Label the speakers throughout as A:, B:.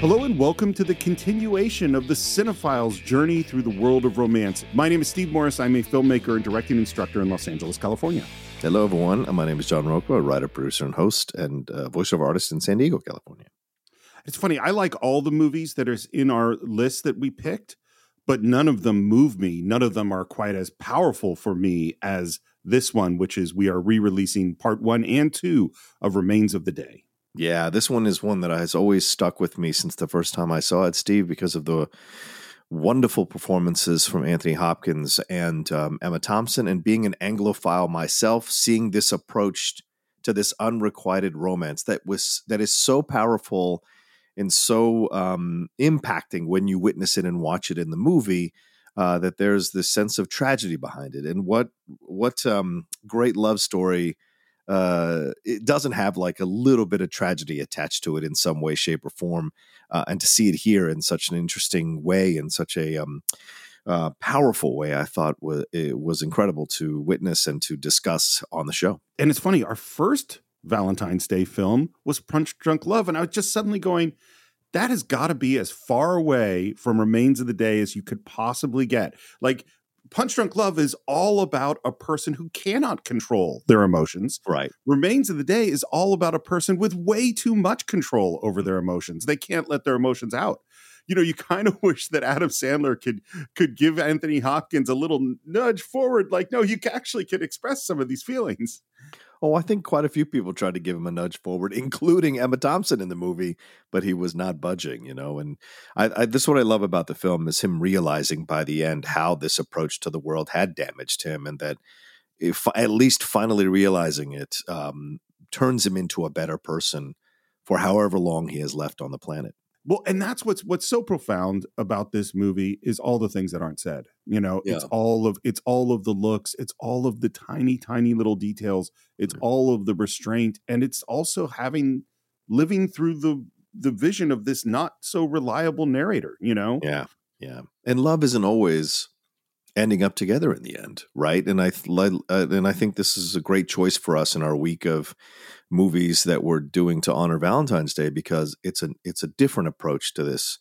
A: Hello and welcome to the continuation of the Cine-Files journey through the world of romance. My name is Steve Morris. I'm a filmmaker and directing instructor in Los Angeles, California.
B: Hello, everyone. My name is John Rocha, a writer, producer, and host, and uh, voiceover artist in San Diego, California.
A: It's funny. I like all the movies that are in our list that we picked, but none of them move me. None of them are quite as powerful for me as this one, which is we are re-releasing part one and two of Remains of the Day.
B: Yeah, this one is one that has always stuck with me since the first time I saw it, Steve, because of the wonderful performances from Anthony Hopkins and um, Emma Thompson. And being an Anglophile myself, seeing this approach to this unrequited romance that was that is so powerful and so um, impacting when you witness it and watch it in the movie. Uh, that there's this sense of tragedy behind it, and what what um, great love story uh, it doesn't have like a little bit of tragedy attached to it in some way, shape, or form. Uh, and to see it here in such an interesting way, in such a um, uh, powerful way, I thought it was incredible to witness and to discuss on the show.
A: And it's funny, our first Valentine's Day film was Punch Drunk Love, and I was just suddenly going, that has got to be as far away from Remains of the Day as you could possibly get. Like Punch Drunk Love is all about a person who cannot control their emotions.
B: Right.
A: Remains of the Day is all about a person with way too much control over their emotions. They can't let their emotions out. You know, you kind of wish that Adam Sandler could could give Anthony Hopkins a little nudge forward, like, no, you actually can express some of these feelings.
B: Oh, I think quite a few people tried to give him a nudge forward, including Emma Thompson in the movie, but he was not budging, you know. And I, I, this is what I love about the film is him realizing by the end how this approach to the world had damaged him, and that if at least finally realizing it um, turns him into a better person for however long he has left on the planet.
A: Well, and that's what's what's so profound about this movie is all the things that aren't said. You know, yeah. it's all of it's all of the looks, it's all of the tiny, tiny little details, it's mm-hmm. all of the restraint, and it's also having living through the the vision of this not so reliable narrator. You know,
B: yeah, yeah, and love isn't always ending up together in the end, right? And I uh, and I think this is a great choice for us in our week of movies that we're doing to honor Valentine's Day because it's a it's a different approach to this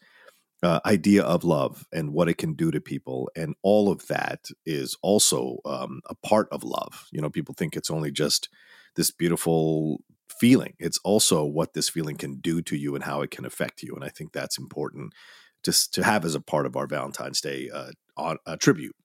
B: uh, idea of love and what it can do to people, and all of that is also um, a part of love. You know, people think it's only just this beautiful feeling; it's also what this feeling can do to you and how it can affect you. And I think that's important just to have as a part of our Valentine's Day uh, on, uh, tribute.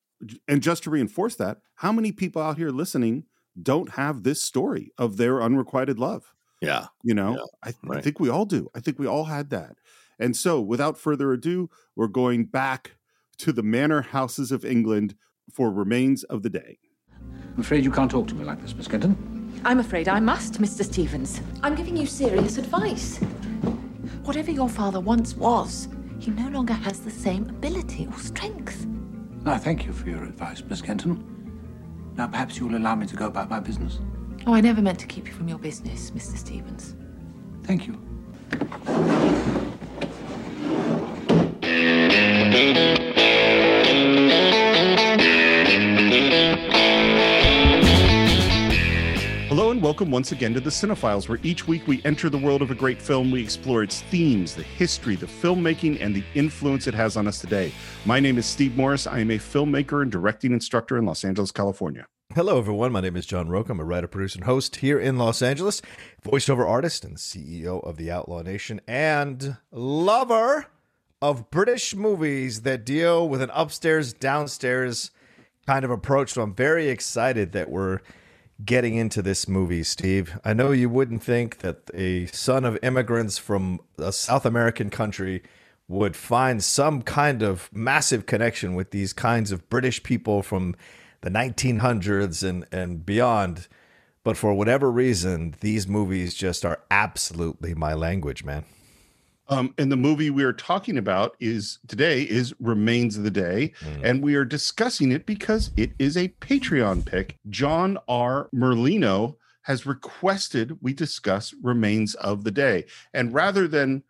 A: And just to reinforce that, how many people out here listening don't have this story of their unrequited love.
B: Yeah.
A: You know,
B: yeah,
A: I, th- right. I think we all do. I think we all had that. And so, without further ado, we're going back to the manor houses of England for remains of the day.
C: I'm afraid you can't talk to me like this, Miss Kenton.
D: I'm afraid I must, Mr. Stevens. I'm giving you serious advice. Whatever your father once was, he no longer has the same ability or strength.
C: I thank you for your advice, Miss Kenton. Now, perhaps you'll allow me to go about my business.
D: Oh, I never meant to keep you from your business, Mr. Stevens.
C: Thank you.
A: Welcome once again to the Cine-Files, where each week we enter the world of a great film. We explore its themes, the history, the filmmaking, and the influence it has on us today. My name is Steve Morris. I am a filmmaker and directing instructor in Los Angeles, California.
E: Hello, everyone. My name is John Rocha. I'm a writer, producer, and host here in Los Angeles, voiceover artist and CEO of the Outlaw Nation, and lover of British movies that deal with an upstairs, downstairs kind of approach. So I'm very excited that we're getting into this movie, Steve. I know you wouldn't think that a son of immigrants from a South American country would find some kind of massive connection with these kinds of British people from the 1900s and, and beyond. But for whatever reason, these movies just are absolutely my language, man.
A: Um, and the movie we are talking about is today is Remains of the Day, mm. and we are discussing it because it is a Patreon pick. John R. Merlino has requested we discuss Remains of the Day, and rather than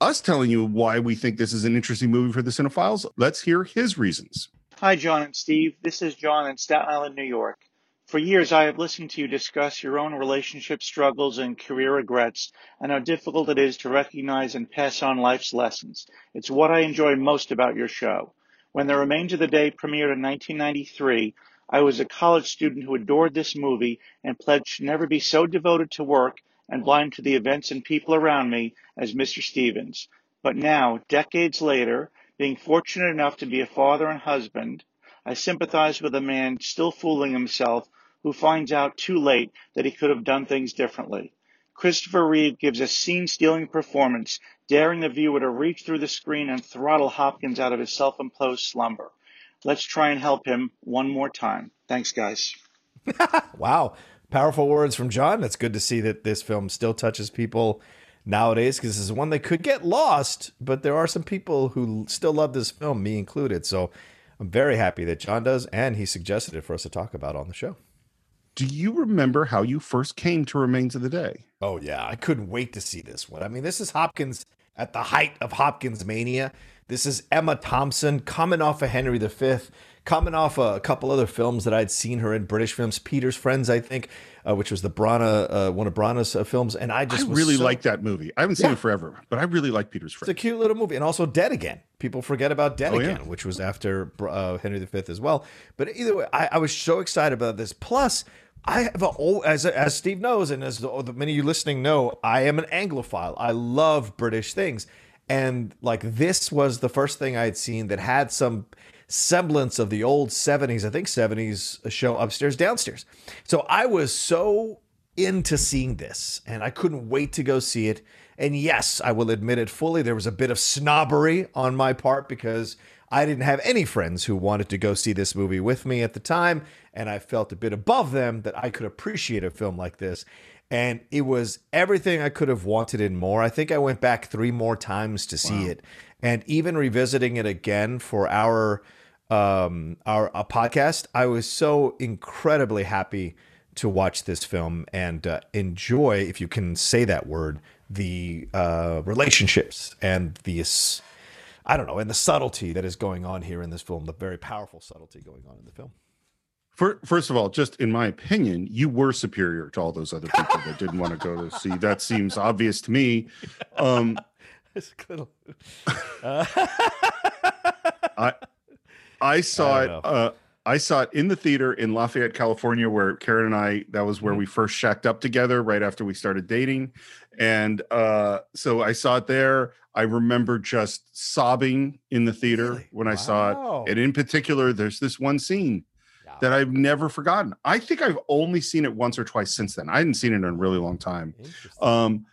A: us telling you why we think this is an interesting movie for the cinephiles, let's hear his reasons.
F: Hi, John and Steve. This is John in Staten Island, New York. For years, I have listened to you discuss your own relationship struggles and career regrets and how difficult it is to recognize and pass on life's lessons. It's what I enjoy most about your show. When The Remains of the Day premiered in 1993, I was a college student who adored this movie and pledged to never be so devoted to work and blind to the events and people around me as Mr. Stevens. But now, decades later, being fortunate enough to be a father and husband, I sympathize with a man still fooling himself who finds out too late that he could have done things differently. Christopher Reeve gives a scene stealing performance, daring the viewer to reach through the screen and throttle Hopkins out of his self imposed slumber. Let's try and help him one more time. Thanks, guys.
E: wow. Powerful words from John. It's good to see that this film still touches people nowadays because this is one that could get lost, but there are some people who still love this film, me included. So I'm very happy that John does, and he suggested it for us to talk about on the show.
A: Do you remember how you first came to Remains of the Day?
E: Oh, yeah. I couldn't wait to see this one. I mean, this is Hopkins at the height of Hopkins mania. This is Emma Thompson coming off of Henry V, coming off a couple other films that I'd seen her in, British films, Peter's Friends, I think, uh, which was the Branagh, uh, one of Branagh's uh, films. And I just
A: I really
E: so...
A: like that movie. I haven't seen yeah. it forever, but I really like Peter's Friends.
E: It's a cute little movie. And also Dead Again. People forget about Dead oh, Again, yeah. which was after uh, Henry V as well. But either way, I, I was so excited about this. Plus, I have a, as as Steve knows, and as the, many of you listening know, I am an Anglophile. I love British things, and like this was the first thing I had seen that had some semblance of the old '70s, I think '70s show upstairs downstairs. So I was so into seeing this, and I couldn't wait to go see it. And yes, I will admit it fully. There was a bit of snobbery on my part because I didn't have any friends who wanted to go see this movie with me at the time, and I felt a bit above them that I could appreciate a film like this. And it was everything I could have wanted and more. I think I went back three more times to see wow. it, and even revisiting it again for our um our podcast, I was so incredibly happy to watch this film and uh, enjoy, if you can say that word, the uh, relationships and the I don't know, and the subtlety that is going on here in this film, the very powerful subtlety going on in the film.
A: For, first of all, just in my opinion, you were superior to all those other people that didn't want to go to see. That seems obvious to me. Um, I I saw I it. Uh, I saw it in the theater in Lafayette, California, where Karen and I. That was where mm-hmm. we first shacked up together, right after we started dating, and uh, so I saw it there. I remember just sobbing in the theater really? when I wow. saw it. And in particular, there's this one scene yeah. that I've never forgotten. I think I've only seen it once or twice since then. I hadn't seen it in a really long time. Um,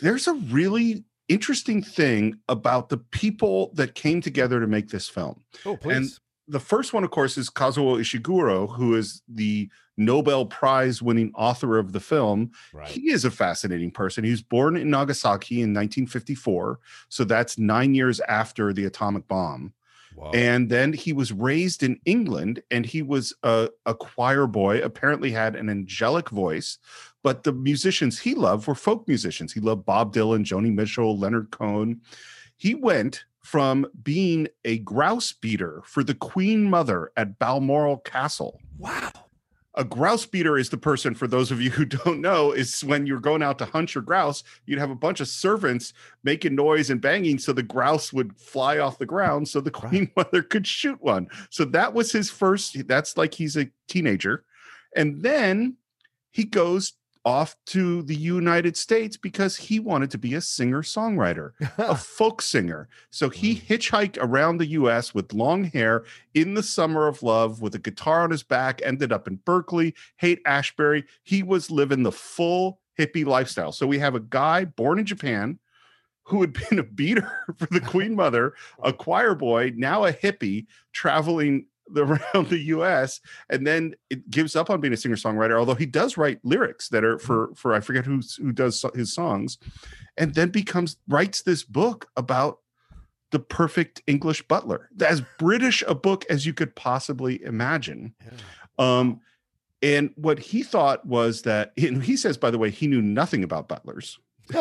A: there's a really interesting thing about the people that came together to make this film.
E: Oh, please. And
A: the first one, of course, is Kazuo Ishiguro, who is the Nobel Prize winning author of the film. Right. He is a fascinating person. He was born in Nagasaki in 1954. So that's nine years after the atomic bomb. Wow. And then he was raised in England and he was a, a choir boy, apparently had an angelic voice. But the musicians he loved were folk musicians. He loved Bob Dylan, Joni Mitchell, Leonard Cohen. He went from being a grouse beater for the Queen Mother at Balmoral Castle.
E: Wow.
A: A grouse beater is the person, for those of you who don't know, is when you're going out to hunt your grouse, you'd have a bunch of servants making noise and banging so the grouse would fly off the ground so the Queen. Mother could shoot one. So that was his first, that's like he's a teenager. And then he goes off to the United States because he wanted to be a singer songwriter, a folk singer. So he hitchhiked around the US with long hair in the summer of love with a guitar on his back, ended up in Berkeley, Haight Ashbury. He was living the full hippie lifestyle. So we have a guy born in Japan who had been a beater for the Queen Mother, a choir boy, now a hippie, traveling around the US and then it gives up on being a singer songwriter although he does write lyrics that are for mm-hmm. for I forget who who does his songs and then becomes writes this book about the perfect English butler as British a book as you could possibly imagine. Um and what he thought was that and he says by the way he knew nothing about butlers.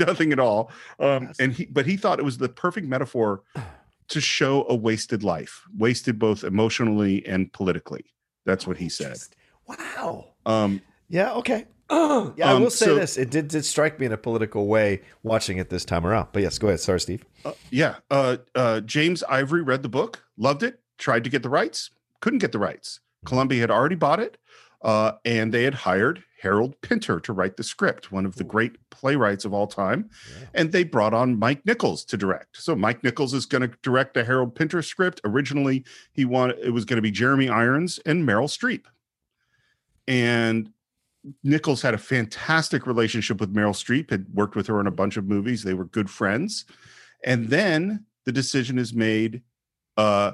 A: Nothing at all. Um and he but he thought it was the perfect metaphor to show a wasted life, wasted both emotionally and politically. That's what he said.
E: Wow.
A: Um,
E: Yeah. Okay. yeah, I
A: Um,
E: will say
A: so-
E: this: it did, did strike me in a political way watching it this time around. But yes, go ahead. Sorry, Steve.
A: uh, yeah. Uh, uh, James Ivory read the book, loved it, tried to get the rights, couldn't get the rights. Columbia had already bought it, uh, and they had hired Harold Pinter to write the script, one of the great playwrights of all time. And they brought on Mike Nichols to direct. So Mike Nichols is going to direct a Harold Pinter script. Originally, he wanted it was going to be Jeremy Irons and Meryl Streep. And Nichols had a fantastic relationship with Meryl Streep, had worked with her in a bunch of movies. They were good friends. And then the decision is made. Uh,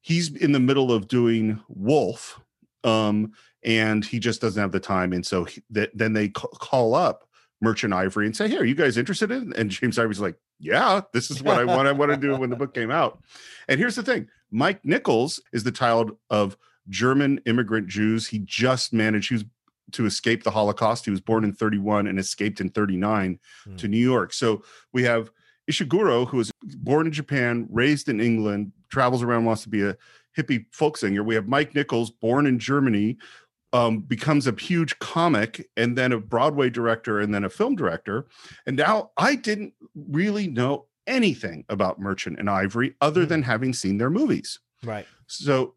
A: he's in the middle of doing Wolf, um, and he just doesn't have the time. And so he, th- then they ca- call up Merchant Ivory and say, "Hey, are you guys interested in?" And James Ivory's like, "Yeah, this is what I want. I want to do when the book came out." And here's the thing: Mike Nichols is the child of German immigrant Jews. He just managed. He was to escape the Holocaust. He was born in 31 and escaped in 39
E: Hmm.
A: to New York. So we have Ishiguro, who was born in Japan, raised in England, travels around, wants to be a hippie folk singer. We have Mike Nichols, born in Germany, um, becomes a huge comic and then a Broadway director and then a film director. And now I didn't really know anything about Merchant and Ivory other
E: Hmm.
A: than having seen their movies.
E: Right.
A: So,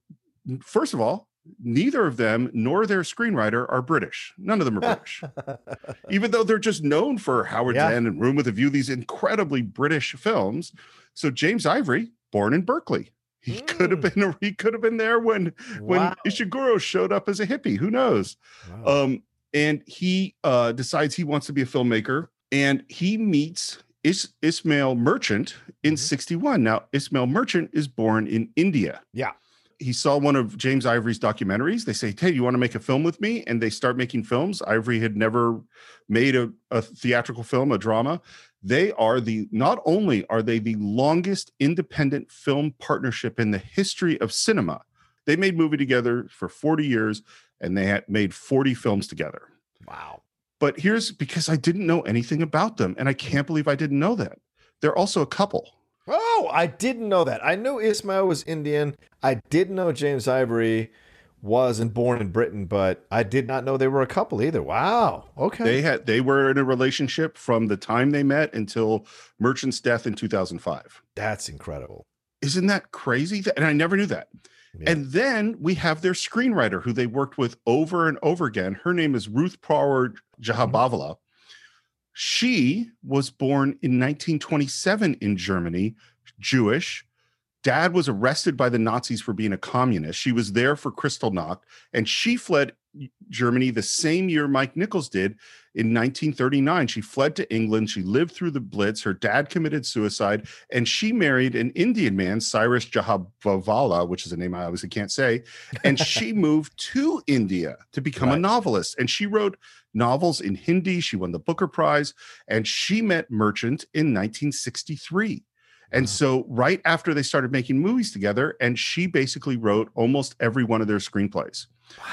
A: first of all, neither of them nor their screenwriter are British. None of them are British, even though they're just known for Howard's
E: Yeah.
A: End and Room with a View, these incredibly British films. So, James Ivory, born in Berkeley. He could have been he could have been there when when Ishiguro showed up as a hippie. Who knows?
E: Wow.
A: Um, and he uh, decides he wants to be a filmmaker, and he meets Is- Ismail Merchant in
E: Mhm.
A: 61. Now, Ismail Merchant is born in India.
E: Yeah.
A: He saw one of James Ivory's documentaries. They say, Hey, you want to make a film with me? And they start making films. Ivory had never made a, a theatrical film, a drama. They are the not only are they the longest independent film partnership in the history of cinema. They made movie together for 40 years and they had made 40 films together.
E: wow.
A: But here's because I didn't know anything about them, and I can't believe I didn't know that. They're also a couple.
E: Oh, I didn't know that. I knew Ismail was Indian. I did know James Ivory was and born in Britain, but I did not know they were a couple either. Wow. Okay.
A: They had they were in a relationship from the time they met until Merchant's death in 2005.
E: That's incredible.
A: Isn't that crazy? And I never knew that.
E: Yeah.
A: And then we have their screenwriter who they worked with over and over again. Her name is Ruth Prawer Jhabvala. She was born in 1927 in Germany, Jewish. Dad was arrested by the Nazis for being a communist. She was there for Kristallnacht, and she fled Germany the same year Mike Nichols did in 1939. She fled to England. She lived through the Blitz. Her dad committed suicide, and she married an Indian man, Cyrus Jhabvala, which is a name I obviously can't say. And she moved to India to become a novelist. And she wrote novels in Hindi. She won the Booker Prize, and she met Merchant in 1963. And so, right after they started making movies together, and she basically wrote almost every one of their screenplays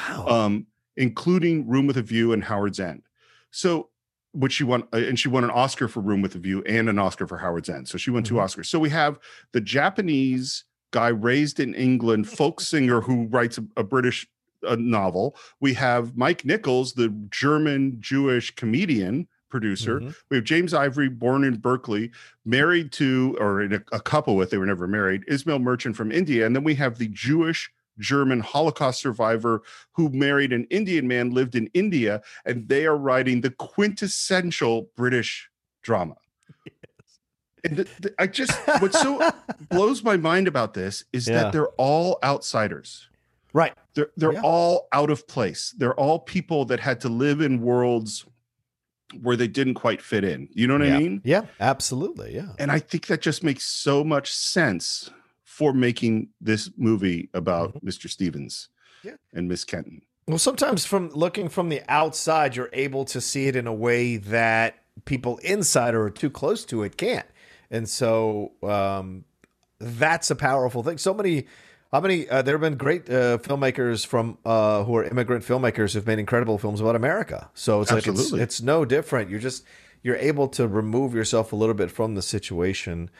E: Wow.
A: um, including Room with a View and Howard's End. So, which she won, uh, and she won an Oscar for Room with a View and an Oscar for Howard's End. So she won two
E: Mhm.
A: Oscars. So we have the Japanese guy raised in England, folk singer who writes a, a British uh, novel. We have Mike Nichols, the German Jewish comedian producer.
E: Mhm.
A: We have James Ivory, born in Berkeley, married to, or in a, a couple with, they were never married, Ismail Merchant from India. And then we have the Jewish German Holocaust survivor who married an Indian man, lived in India, and they are writing the quintessential British drama. And I just, what so blows my mind about this is
E: Yeah.
A: that they're all outsiders.
E: right.
A: They're they're
E: Yeah.
A: all out of place. They're all people that had to live in worlds where they didn't quite fit in. You know what
E: yeah.
A: I mean?
E: Yeah, absolutely. Yeah.
A: And I think that just makes so much sense for making this movie about Mr. Stevens
E: Mm-hmm. Yeah.
A: and Miss Kenton.
E: Well, sometimes from looking from the outside, you're able to see it in a way that people inside or too close to it can't. And so um, that's a powerful thing. So many, how many, uh, there have been great uh, filmmakers from uh, who are immigrant filmmakers who've made incredible films about America. So it's like, it's, it's no different. You're just, you're able to remove yourself a little bit from the situation.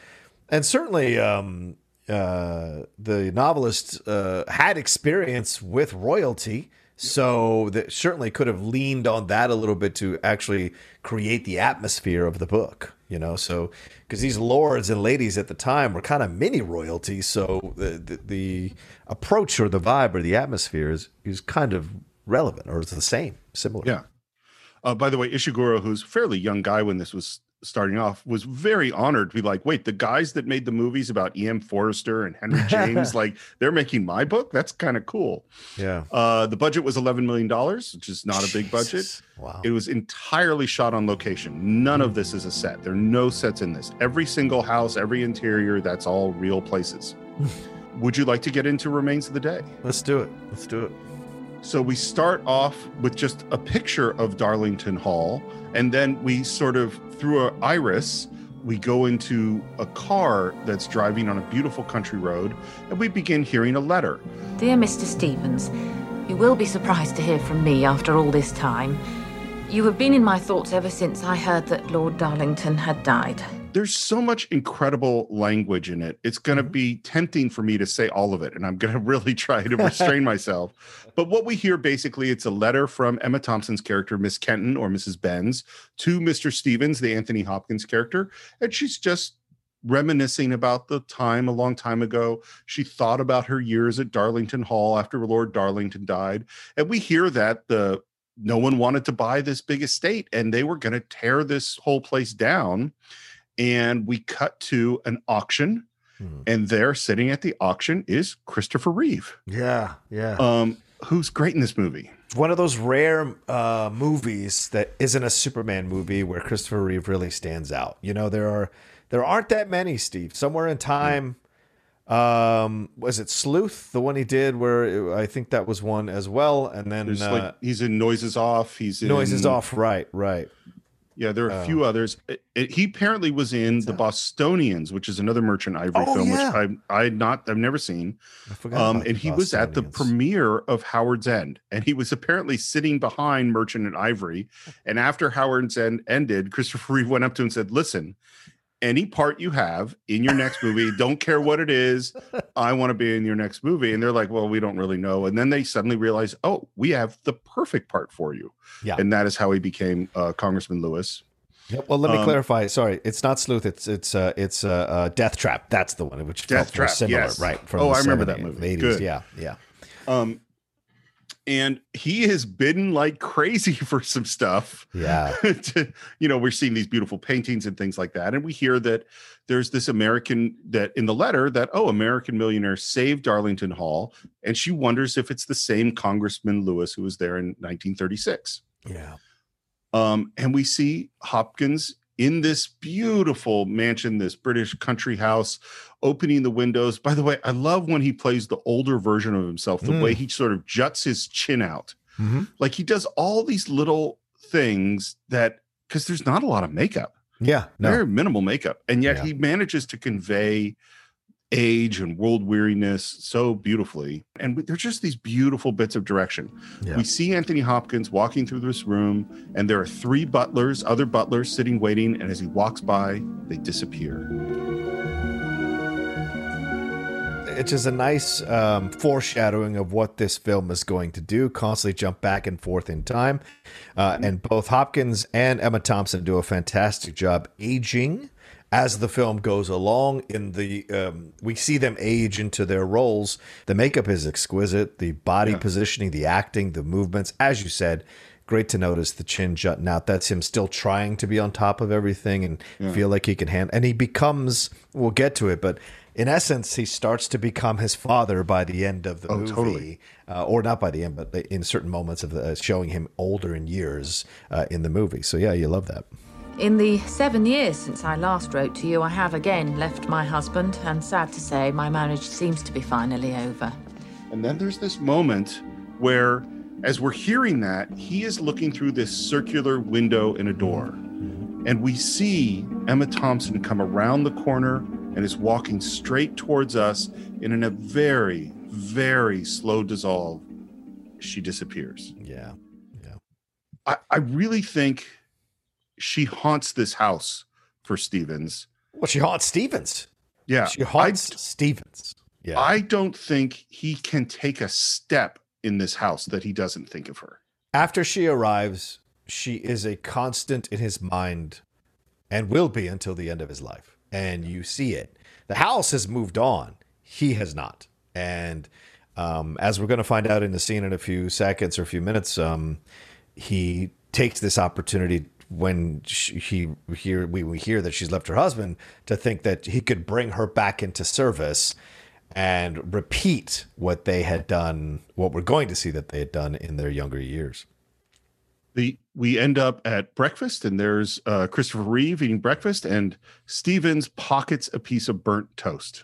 E: And certainly, um, uh, the novelist uh, had experience with royalty. So that certainly could have leaned on that a little bit to actually create the atmosphere of the book, you know. So because these lords and ladies at the time were kind of mini royalty, so the, the the approach or the vibe or the atmosphere is is kind of relevant or it's the same, similar.
A: Yeah. Uh, by the way, Ishiguro, who's a fairly young guy when this was starting off, was very honored to be like, wait, the guys that made the movies about E.M. Forster and Henry James, like they're making my book? That's kind of cool.
E: Yeah.
A: Uh, the budget was $11 million, which is not a big budget.
E: Wow.
A: It was entirely shot on location. None of this is a set. There are no sets in this. Every single house, every interior, that's all real places. Would you like to get into Remains of the Day?
E: Let's do it. Let's do it.
A: So we start off with just a picture of Darlington Hall, and then we sort of, through an iris, we go into a car that's driving on a beautiful country road, and we begin hearing a letter.
D: Dear Mr. Stevens, you will be surprised to hear from me after all this time. You have been in my thoughts ever since I heard that Lord Darlington had died.
A: There's so much incredible language in it. It's going to mm-hmm. be tempting for me to say all of it, and I'm going to really try to restrain myself. But what we hear basically, it's a letter from Emma Thompson's character, Miss Kenton or Mrs. Benn, to Mr. Stevens, the Anthony Hopkins character, and she's just reminiscing about the time a long time ago. She thought about her years at Darlington Hall after Lord Darlington died, and we hear that the no one wanted to buy this big estate, and they were going to tear this whole place down. And we cut to an auction,
E: Hmm.
A: and there, sitting at the auction, is Christopher Reeve
E: Yeah. Yeah.
A: um, who's great in this movie.
E: one of those rare uh, movies that isn't a Superman movie where Christopher Reeve really stands out. You know, there are there aren't that many, Steve. Somewhere in time, um, was it Sleuth, the one he did where it- I think that was one as well, and then uh,
A: like he's in Noises Off. He's in
E: Noises Off. Right, right.
A: Yeah, there are a
E: Oh.
A: few others. It- it- he apparently was in The Bostonians, which is another Merchant Ivory
E: Oh,
A: film,
E: yeah.
A: which I I not I've never seen.
E: I forgot.
A: Um, and he was at the premiere of Howard's End, and he was apparently sitting behind Merchant and Ivory. And after Howard's End ended, Christopher Reeve went up to him and said, "Listen, any part you have in your next movie, don't care what it is, I want to be in your next movie." And they're like, "Well, we don't really know." And then they suddenly realize, "Oh, we have the perfect part for you."
E: Yeah.
A: and that is how he became uh, Congressman Lewis.
E: Yep, Well, let me
A: Um,
E: clarify. Sorry, it's not Sleuth. It's it's uh, it's uh, uh, Death Trap. That's the one which
A: Death Trap,
E: similar,
A: yes.
E: right?
A: Oh,
E: the
A: I remember that movie.
E: 80s.
A: Good.
E: Yeah, yeah.
A: Um, and he is bidden like crazy for some stuff.
E: Yeah.
A: to, you know, we're seeing these beautiful paintings and things like that. And we hear that there's this American that in the letter that, oh, American millionaire saved Darlington Hall. And she wonders if it's the same Congressman Lewis who was there in 1936.
E: Yeah.
A: Um, and we see Hopkins in this beautiful mansion, this British country house, opening the windows. By the way, I love when he plays the older version of himself, the
E: Mm.
A: way he sort of juts his chin out.
E: Mhm.
A: Like he does all these little things that, because there's not a lot of makeup,
E: Yeah. No.
A: very minimal makeup. And yet
E: Yeah.
A: he manages to convey age and world weariness so beautifully. And there's just these beautiful bits of direction.
E: Yeah.
A: We see Anthony Hopkins walking through this room, and there are three butlers, other butlers sitting waiting. And as he walks by, they disappear.
E: It's just a nice um, foreshadowing of what this film is going to do. Constantly jump back and forth in time, uh, and both Hopkins and Emma Thompson do a fantastic job aging as the film goes along. In the um, we see them age into their roles. The makeup is exquisite. The body positioning, the acting, the movements, as you said. Great to notice the chin jutting out. That's him still trying to be on top of everything and feel like he can handle. And he becomes. We'll get to it, but in essence, he starts to become his father by the end of the
A: Oh,
E: movie,
A: totally.
E: uh, or not by the end, but in certain moments of the, uh, showing him older in years uh, in the movie. So yeah, you love that.
D: In the seven years since I last wrote to you, I have again left my husband, and sad to say, my marriage seems to be finally over.
A: And then there's this moment where, as we're hearing that, he is looking through this circular window in a door. And we see Emma Thompson come around the corner and is walking straight towards us. And in a very, very slow dissolve, she disappears.
E: Yeah,
A: I, I really think she haunts this house for Stevens.
E: well, she haunts Stevens.
A: Yeah.
E: she haunts Stevens. Yeah,
A: I don't think he can take a step in this house that he doesn't think of her.
E: After she arrives, she is a constant in his mind and will be until the end of his life. And you see it. The house has moved on, he has not. And um, as we're going to find out in the scene in a few seconds or a few minutes, um, he takes this opportunity when she, he hear we, we hear that she's left her husband to think that he could bring her back into service and repeat what they had done, what we're going to see that they had done in their younger years.
A: The we end up at breakfast, and there's uh, Christopher Reeve eating breakfast, and Stevens pockets a piece of burnt toast.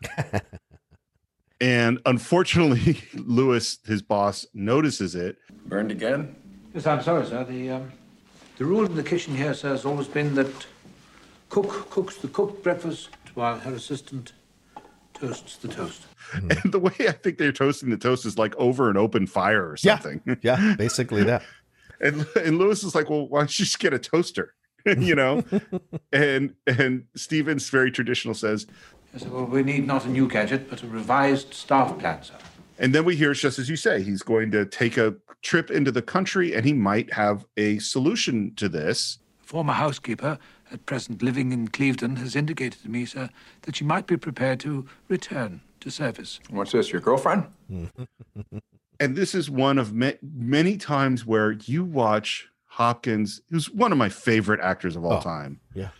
A: and unfortunately, Lewis, his boss, notices it.
G: Burned again?
C: Yes, I'm sorry, sir. The um, the rule in the kitchen here, sir, has always been that cook cooks the cooked breakfast while her assistant toasts the toast.
A: And the way I think they're toasting the toast is like over an open fire or something.
E: Yeah, yeah basically that.
A: And and Lewis is like, well, why don't you just get a toaster? you know? and and Stevens, very traditional, says,
C: Yes, sir, well, we need not a new gadget, but a revised staff plan, sir.
A: and then we hear it's just as you say, he's going to take a trip into the country and he might have a solution to this.
C: Former housekeeper, at present living in Clevedon, has indicated to me, sir, that she might be prepared to return to service.
G: What's this, your girlfriend?
A: And this is one of ma- many times where you watch Hopkins, who's one of my favorite actors of all
E: Oh.
A: time,
E: Yeah.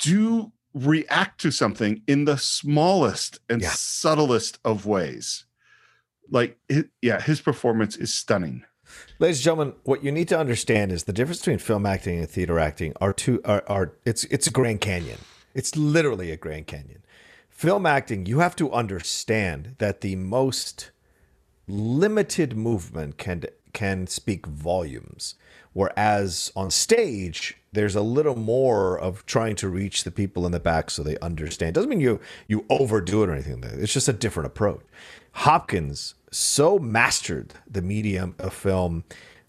A: do react to something in the smallest and
E: Yeah.
A: subtlest of ways. Like, yeah, his performance is stunning.
E: Ladies and gentlemen, what you need to understand is the difference between film acting and theater acting are two are, are it's it's a Grand Canyon. It's literally a Grand Canyon. Film acting, you have to understand that the most limited movement can can speak volumes whereas on stage there's a little more of trying to reach the people in the back so they understand doesn't mean you you overdo it or anything it's just a different approach hopkins so mastered the medium of film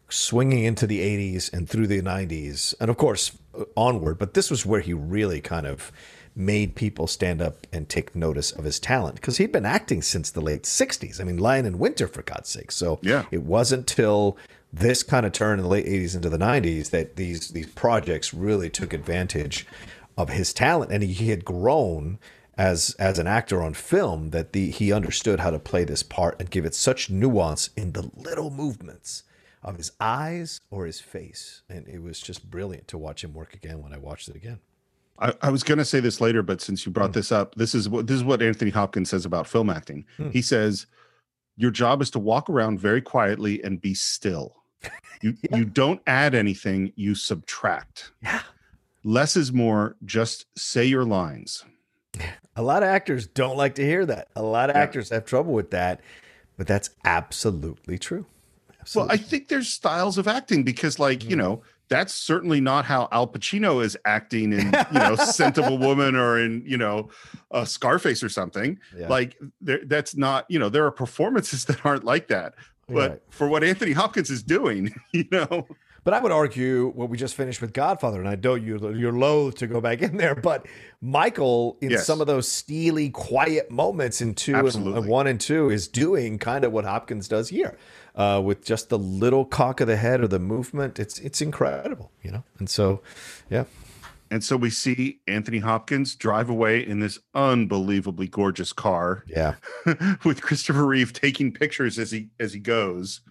E: swinging into the 80s and through the 90s and of course onward but this was where he really kind of made people stand up and take notice of his talent because he'd been acting since the late 60s. I mean, Lion in Winter, for God's sake. So
A: Yeah.
E: it wasn't till this kind of turn in the late 80s into the 90s that these these projects really took advantage of his talent and he, he had grown as as an actor on film that the he understood how to play this part and give it such nuance in the little movements of his eyes or his face and it was just brilliant to watch him work again when I watched it again.
A: I, I was going to say this later, but since you brought hmm. this up, this is what this is what Anthony Hopkins says about film acting. Hmm. He says, "Your job is to walk around very quietly and be still. You you don't add anything, you subtract.
E: Yeah.
A: Less is more. Just say your lines."
E: A lot of actors don't like to hear that. A lot of
A: Yeah.
E: actors have trouble with that, but that's absolutely true.
A: Well, I think there's styles of acting because, like, you know, that's certainly not how Al Pacino is acting in, you know, Scent of a Woman or in, you know, uh, Scarface or something.
E: Yeah.
A: Like, there, that's not, you know, there are performances that aren't like that. But
E: Right.
A: for what Anthony Hopkins is doing, you know,
E: But I would argue what we just finished with Godfather, and I know you you're loath to go back in there, but Michael in
A: Yes.
E: some of those steely, quiet moments in two and,
A: Absolutely.
E: and one and two is doing kind of what Hopkins does here, uh, with just the little cock of the head or the movement. It's it's incredible, you know. And so, yeah,
A: and so we see Anthony Hopkins drive away in this unbelievably gorgeous car
E: yeah,
A: with Christopher Reeve taking pictures as he as he goes.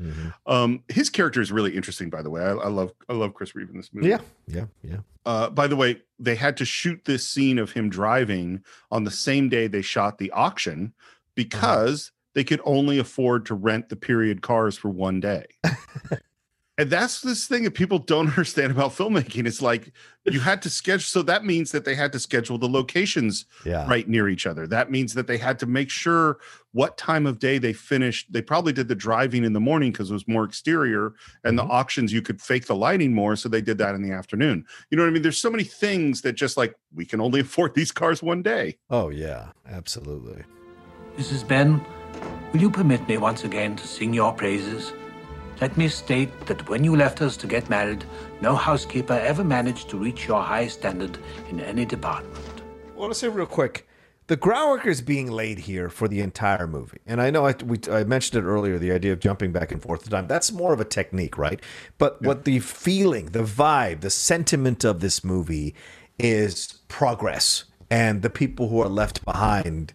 A: Um, his character is really interesting, by the way. I, I love I love Chris Reeve in this movie.
E: yeah, yeah, yeah.
A: Uh, by the way, they had to shoot this scene of him driving on the same day they shot the auction because they could only afford to rent the period cars for one day. and that's this thing that people don't understand about filmmaking. It's like you had to schedule, so that means that they had to schedule the locations
E: Yeah.
A: right near each other. That means that they had to make sure what time of day they finished. They probably did the driving in the morning because it was more exterior, and the mm-hmm. auctions you could fake the lighting more, so they did that in the afternoon. You know what I mean? There's so many things that just like we can only afford these cars one day.
E: Oh yeah, absolutely.
C: Mrs. Benn, will you permit me once again to sing your praises? Let me state that when you left us to get married, no housekeeper ever managed to reach your high standard in any department.
E: I want to say real quick the groundwork is being laid here for the entire movie. And I know I, we, I mentioned it earlier the idea of jumping back and forth to time. That's more of a technique, right? But yeah. what the feeling, the vibe, the sentiment of this movie is progress and the people who are left behind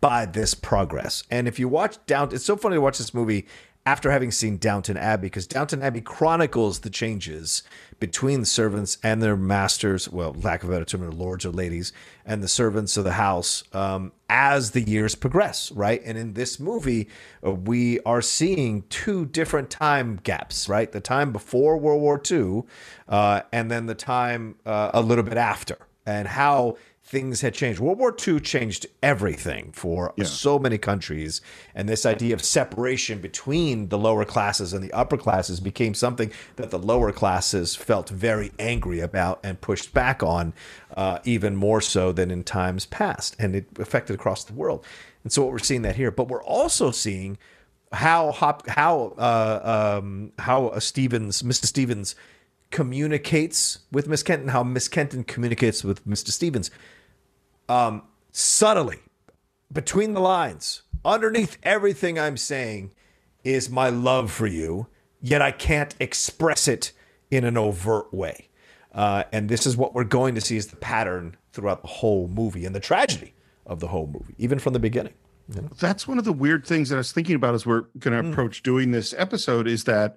E: by this progress. And if you watch down, it's so funny to watch this movie after having seen Downton Abbey, because Downton Abbey chronicles the changes between the servants and their masters, well, lack of a better term, their lords or ladies, and the servants of the house um, as the years progress, right? And in this movie, uh, we are seeing two different time gaps, right? The time before World War II, uh, and then the time uh, a little bit after, and how things had changed. World War II changed everything for yeah. so many countries. And this idea of separation between the lower classes and the upper classes became something that the lower classes felt very angry about and pushed back on, uh, even more so than in times past. And it affected across the world. And so what we're seeing that here. But we're also seeing how Hop, how uh, um, how uh, Stevens, Mr. Stevens, communicates with Miss Kenton, how Miss Kenton communicates with Mr. Stevens um, subtly between the lines, underneath everything I'm saying, is my love for you, yet I can't express it in an overt way. Uh, and this is what we're going to see as the pattern throughout the whole movie and the tragedy of the whole movie, even from the beginning.
A: You know? That's one of the weird things that I was thinking about as we're going to mm. approach doing this episode is that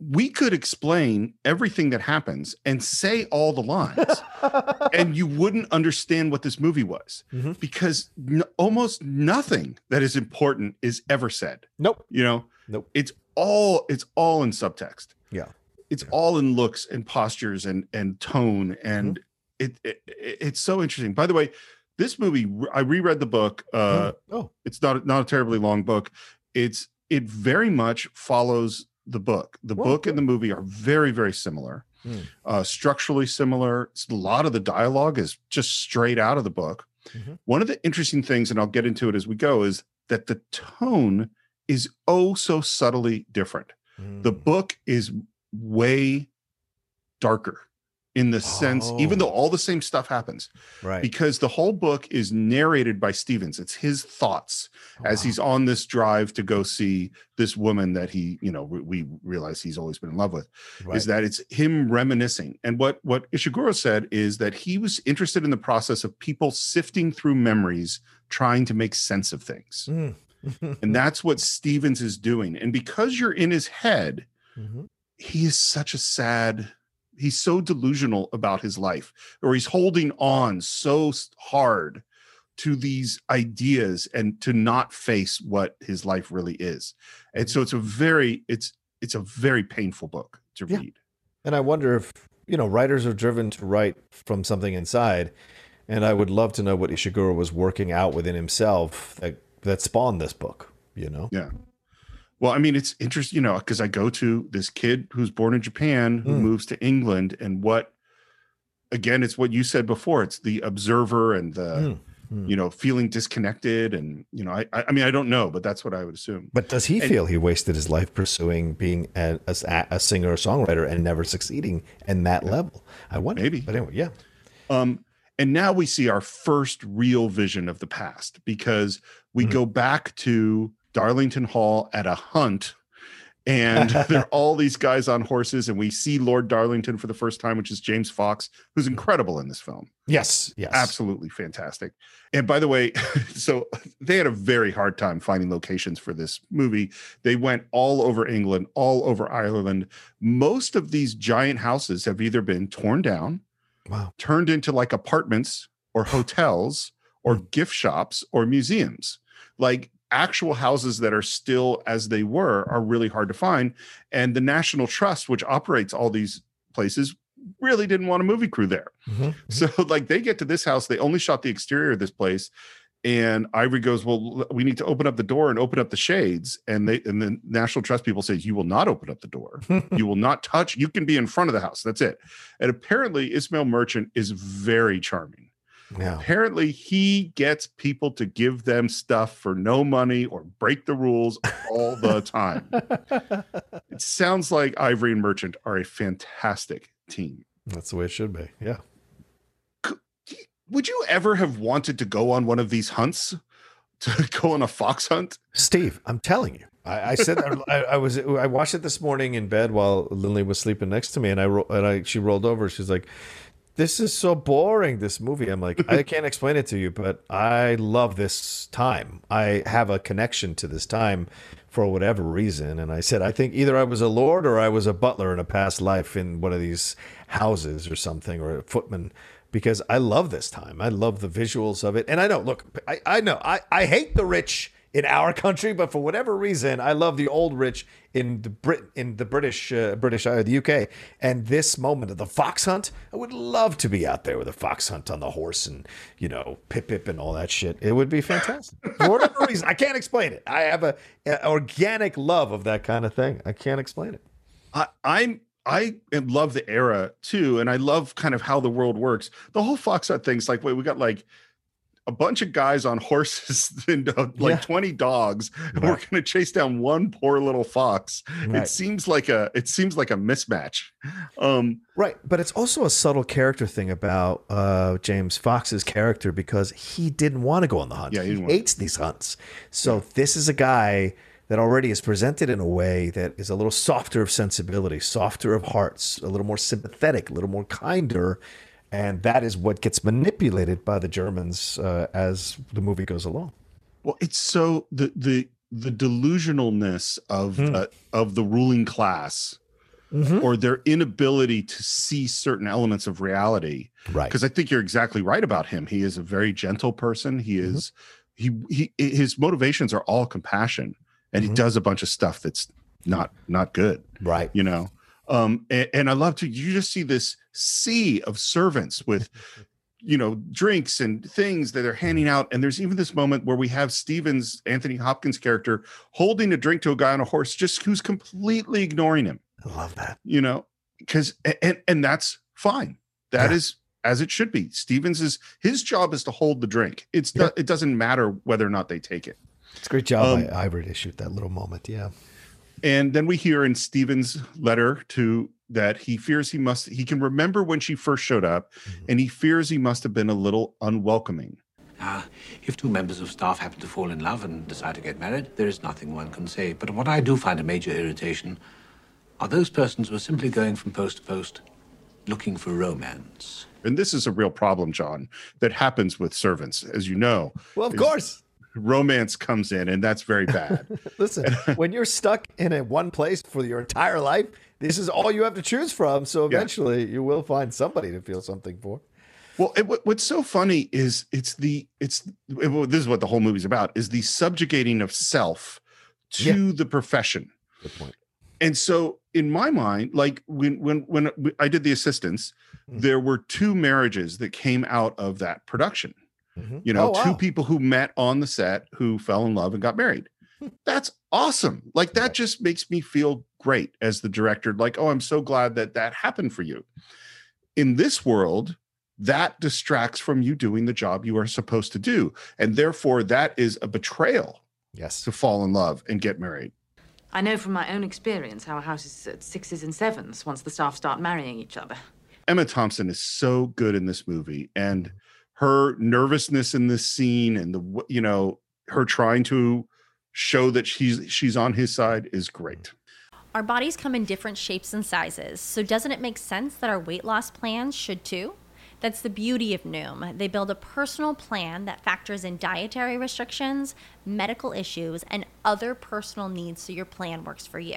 A: we could explain everything that happens and say all the lines. And you wouldn't understand what this movie was mm-hmm. because n- almost nothing that is important is ever said.
E: Nope.
A: You know?
E: Nope.
A: It's all it's all in subtext.
E: Yeah.
A: It's yeah. all in looks and postures and and tone. And mm-hmm. it, it, it's so interesting. By the way this movie i reread the book uh
E: mm. oh.
A: it's not not a terribly long book. It's it very much follows the book. The book and the movie are very, very similar, mm. uh, structurally similar. a lot of the dialogue is just straight out of the book. Mm-hmm. One of the interesting things, and I'll get into it as we go, is that the tone is oh so subtly different. Mm. The book is way darker in the sense, even though oh. all the same stuff happens,
E: right?
A: Because the whole book is narrated by Stevens. It's his thoughts wow. as he's on this drive to go see this woman that he, you know, we realize he's always been in love with. Right. Is that it's him reminiscing? And what what Ishiguro said is that he was interested in the process of people sifting through memories, trying to make sense of things. Mm. and that's what Stevens is doing. And because you're in his head, mm-hmm. he is such a sad he's so delusional about his life or he's holding on so hard to these ideas and to not face what his life really is. And so it's a very it's it's a very painful book to yeah. read.
E: And i wonder if you know writers are driven to write from something inside and i would love to know what ishiguro was working out within himself that that spawned this book you know?
A: Yeah well, I mean, it's interesting, you know, because I go to this kid who's born in Japan who mm. moves to England, and what, again, it's what you said before. It's the observer and the, mm. Mm. you know, feeling disconnected, and you know, I, I mean, I don't know, but that's what I would assume.
E: But does he and, feel he wasted his life pursuing being a, a, a singer or songwriter and never succeeding in that yeah. level? I wonder.
A: Maybe,
E: but anyway, yeah.
A: Um, and now we see our first real vision of the past because we mm. go back to Darlington Hall at a hunt. And there are all these guys on horses, and we see Lord Darlington for the first time, which is James Fox, who's incredible in this film.
E: Yes, yes.
A: Absolutely fantastic. And by the way, so they had a very hard time finding locations for this movie. They went all over England, all over Ireland. Most of these giant houses have either been torn down,
E: wow.
A: turned into like apartments or hotels or hmm. gift shops or museums. Like actual houses that are still as they were are really hard to find. And the National Trust, which operates all these places, really didn't want a movie crew there. Mm-hmm. mm-hmm. So, like, they get to this house, they only shot the exterior of this place. And Ivory goes, Well, we need to open up the door and open up the shades. And they and the National Trust people say, You will not open up the door. you will not touch, you can be in front of the house. That's it. And apparently Ismail Merchant is very charming.
E: Yeah.
A: Apparently, he gets people to give them stuff for no money or break the rules all the time. it sounds like Ivory and Merchant are a fantastic team.
E: That's the way it should be. Yeah.
A: would you ever have wanted to go on one of these hunts? To go on a fox hunt?
E: Steve, I'm telling you. I, said I, I was I watched it this morning in bed while Lily was sleeping next to me, and I and I she rolled over. She's like, "This is so boring. This movie." I'm like, "I can't explain it to you, but I love this time. I have a connection to this time for whatever reason." And I said, "I think either I was a lord or I was a butler in a past life in one of these houses or something, or a footman." Because I love this time. I love the visuals of it. And I know, look, I, I know, I, I hate the rich in our country, but for whatever reason, I love the old rich in the Brit in the British uh, British uh, the UK. And this moment of the fox hunt, I would love to be out there with a fox hunt on the horse and you know pip pip and all that shit. It would be fantastic. for whatever reason, I can't explain it. I have a, a organic love of that kind of thing. I can't explain it.
A: I, I'm I love the era too, and I love kind of how the world works. The whole fox hunt thing's like, wait, we got like a bunch of guys on horses and uh, like
E: Yeah.
A: 20 dogs and we're going to chase down one poor little fox
E: Right.
A: it seems like a it seems like a mismatch um
E: Right, but it's also a subtle character thing about uh, James Fox's character because he didn't want to go on the hunt.
A: Yeah, he
E: he hates these hunts. So this is a guy that already is presented in a way that is a little softer of sensibility, softer of hearts, a little more sympathetic, a little more kinder, and that is what gets manipulated by the Germans uh, as the movie goes along.
A: well it's so the the the delusionalness of
E: Hmm.
A: uh, of the ruling class
E: Mm-hmm.
A: or their inability to see certain elements of reality
E: Right.
A: because I think you're exactly right about him. He is a very gentle person. He
E: Mm-hmm.
A: is he he his motivations are all compassion, and
E: Mm-hmm.
A: he does a bunch of stuff that's not not good.
E: Right.
A: You know, um, and, and I love to you just see this sea of servants with. You know, drinks and things that they're handing out. And there's even this moment where we have Stevens, Anthony Hopkins' character, holding a drink to a guy on a horse, just who's completely ignoring him
E: I love that.
A: you know because and and that's fine That
E: Yeah.
A: is as it should be stevens is his job is to hold the drink it's not it doesn't matter whether or not they take it
E: It's a great job
A: Um,
E: by Ivory to shoot that little moment. Yeah.
A: And then we hear in Stevens' letter to that he fears he must he can remember when she first showed up mm-hmm. and he fears he must have been a little unwelcoming
C: Now, if two members of staff happen to fall in love and decide to get married, there is nothing one can say. But what I do find a major irritation are those persons who are simply going from post to post looking for romance.
A: and this is a real problem john that happens with servants as you know
E: Well, of
A: is
E: course.
A: Romance comes in and that's very bad
E: Listen, when you're stuck in a one place for your entire life, this is all you have to choose from. So
A: Yeah.
E: eventually, you will find somebody to feel something for.
A: Well, it, what's so funny is it's the it's it- well, this is what the whole movie's about is the subjugating of self to the profession.
E: Good point.
A: And so in my mind, like when when when I did the assistants,
E: Mhm.
A: there were two marriages that came out of that production.
E: Mhm.
A: You know,
E: Oh,
A: two
E: wow.
A: people who met on the set who fell in love and got married. That's awesome. Like that just makes me feel great as the director. Like, oh, I'm so glad that that happened for you. In this world, that distracts from you doing the job you are supposed to do. And therefore, that is a betrayal
E: Yes.
A: to fall in love and get married.
H: I know from my own experience how a house is at sixes and sevens once the staff start marrying each other.
A: Emma Thompson is so good in this movie and her nervousness in this scene and the you know her trying to show that she's she's on his side is great. Mm-hmm.
I: Our bodies come in different shapes and sizes, so doesn't it make sense that our weight loss plans should too? That's the beauty of Noom. They build a personal plan that factors in dietary restrictions, medical issues, and other personal needs so your plan works for you.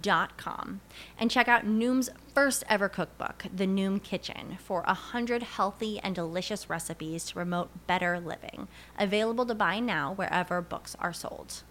I: dot com and check out Noom's first ever cookbook, The Noom Kitchen, for a hundred healthy and delicious recipes to promote better living. Available to buy now wherever books are sold.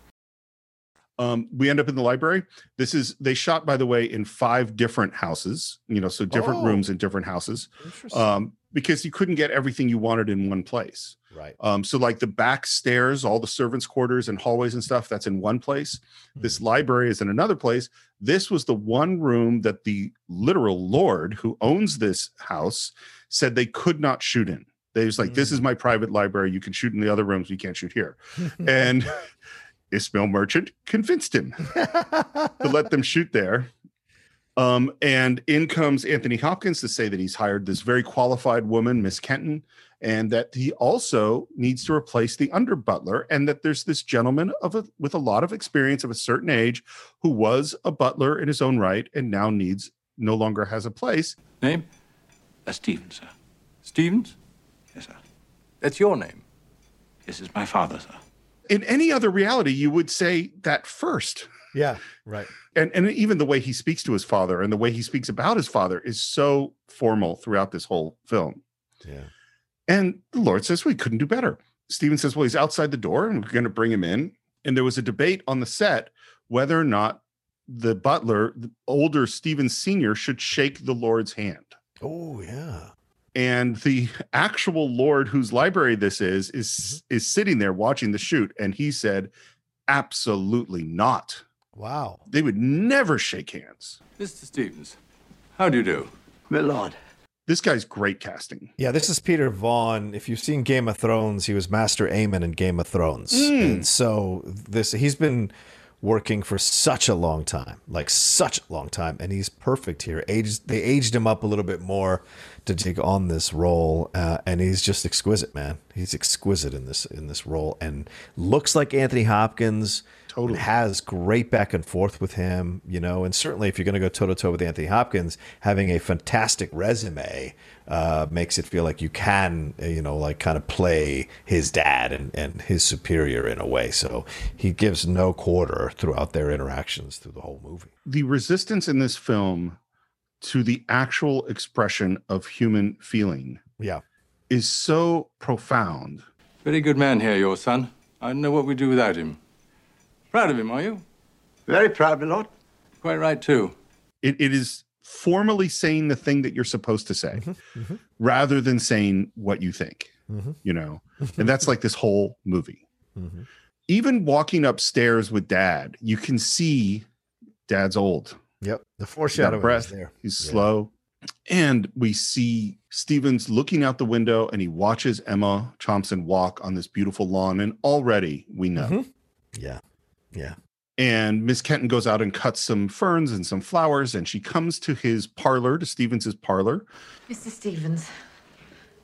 A: Um, we end up in the library. This is they shot, by the way, in five different houses. You know, so different
E: Oh.
A: rooms in different houses, um, because you couldn't get everything you wanted in one place.
E: Right.
A: Um, so like the back stairs, all the servants' quarters and hallways and stuff, that's in one place. This library is in another place. This was the one room that the literal lord who owns this house said they could not shoot in. They was like, "This is my private library. You can shoot in the other rooms. You can't shoot here." and Ismail Merchant convinced him to let them shoot there. Um, and in comes Anthony Hopkins to say that he's hired this very qualified woman, Miss Kenton, and that he also needs to replace the under butler, and that there's this gentleman of a, with a lot of experience of a certain age who was a butler in his own right and now needs no longer has a place.
G: Name?
C: Uh, Stevens, sir.
G: Stevens?
C: Yes, sir.
G: That's your name.
C: This is my father, sir.
A: In any other reality, you would say that first.
E: yeah. Right.
A: and and even the way he speaks to his father and the way he speaks about his father is so formal throughout this whole film.
E: Yeah.
A: And the Lord says, we couldn't do better. Stevens says, well, he's outside the door and we're going to bring him in. And there was a debate on the set whether or not the butler, the older Stevens Sr., should shake the Lord's hand.
E: Oh yeah.
A: And the actual Lord whose library this is is mm-hmm. is sitting there watching the shoot. And he said, absolutely not.
E: Wow.
A: They would never shake hands.
G: Mr. Stevens. How do you do?
J: My lord.
A: This guy's great casting.
E: Yeah, this is Peter Vaughan. If you've seen Game of Thrones, he was Maester Aemon in Game of Thrones,
A: Mm.
E: and so this he's been working for such a long time, like such a long time, and he's perfect here. Aged, they aged him up a little bit more to take on this role, uh, and he's just exquisite, man. He's exquisite in this in this role, and looks like Anthony Hopkins.
A: Totally.
E: has great back and forth with him, you know, and certainly if you're going to go toe to toe with Anthony Hopkins, having a fantastic resume uh, makes it feel like you can, uh, you know, like kind of play his dad and, and his superior in a way. So he gives no quarter throughout their interactions through the whole movie.
A: The resistance in this film to the actual expression of human feeling
E: Yeah.
A: is so profound.
G: Very good man here, your son. I don't know what we'd do without him. Proud of him, are you?
J: Very proud, my lord.
G: Quite right, too.
A: It, it is formally saying the thing that you're supposed to say
E: Mm-hmm.
A: rather than saying what you think, you know? And that's like this whole movie.
E: Mm-hmm.
A: Even walking upstairs with dad, you can see dad's old.
E: Yep. The foreshadowing
A: of breath.
E: is there.
A: He's
E: Yeah.
A: slow. And we see Stevens looking out the window and he watches Emma Thompson walk on this beautiful lawn. And already we know.
E: Mhm. Yeah. Yeah.
A: And Miss Kenton goes out and cuts some ferns and some flowers. And she comes to his parlor, to Stevens's parlor.
H: Mr. Stevens,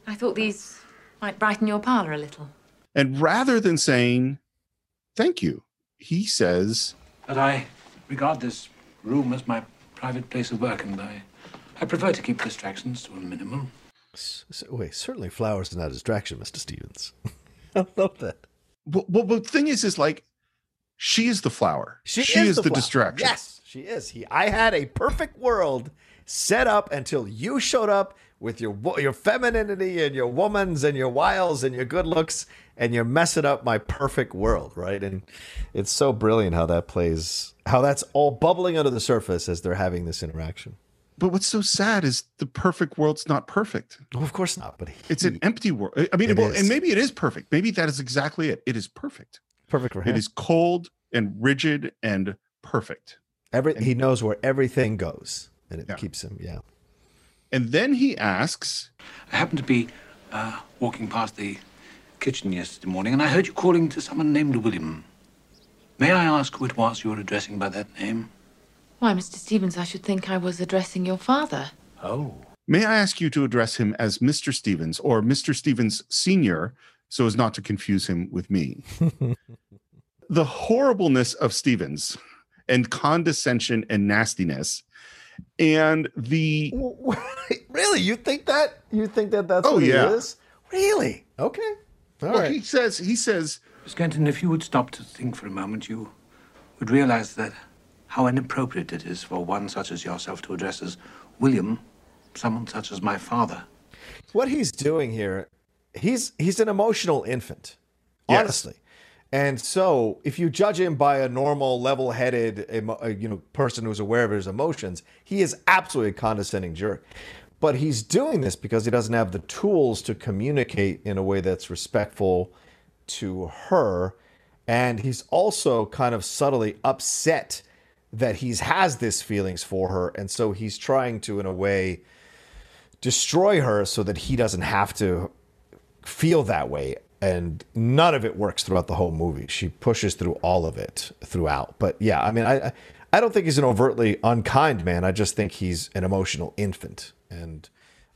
H: I thought these might brighten your parlour a little.
A: And rather than saying, thank you, he says,
C: But I regard this room as my private place of work, and I, I prefer to keep distractions to a minimum.
E: S- s- wait, certainly flowers is not a distraction, Mr. Stevens. I love that.
A: well, well, the thing is, is like, she is the flower. She, is, the,
E: flower.
A: distraction.
E: Yes, she is. He. I had a perfect world set up until you showed up with your your femininity and your woman's and your wiles and your good looks, and you're messing up my perfect world, right? And it's so brilliant how that plays, how that's all bubbling under the surface as they're having this interaction.
A: But what's so sad is the perfect world's not perfect.
E: Well, of course not, but
A: It's an empty world. I mean, well, and maybe it is perfect. Maybe that is exactly it. It is perfect.
E: perfect for him.
A: It is cold and rigid and perfect.
E: Every he knows where everything goes, and it
A: Yeah.
E: keeps him. Yeah.
A: And then he asks,
C: I happened to be uh, walking past the kitchen yesterday morning, and I heard you calling to someone named William. May I ask who it was you were addressing by that name?
H: Why, Mr. Stevens, I should think I was addressing your father.
C: Oh.
A: May I ask you to address him as Mr. Stevens or Mr. Stevens Sr. so as not to confuse him with me? the horribleness of Stevens and condescension and nastiness and the
E: really? You think that? You think that that's
A: Oh,
E: what
A: yeah.
E: he is? Really? Okay. All
A: well,
E: right.
A: he says he says
C: Miss Kenton, if you would stop to think for a moment, you would realize that how inappropriate it is for one such as yourself to address as William someone such as my father.
E: what he's doing here, he's he's an emotional infant,
A: Yes.
E: honestly. And so, if you judge him by a normal, level-headed, uh, you know, person who's aware of his emotions, he is absolutely a condescending jerk. But he's doing this because he doesn't have the tools to communicate in a way that's respectful to her, and he's also kind of subtly upset that he's has this feelings for her, and so he's trying to, in a way, destroy her so that he doesn't have to feel that way and none of it works throughout the whole movie. She pushes through all of it throughout. But yeah, I mean, I I don't think he's an overtly unkind man. I just think he's an emotional infant, and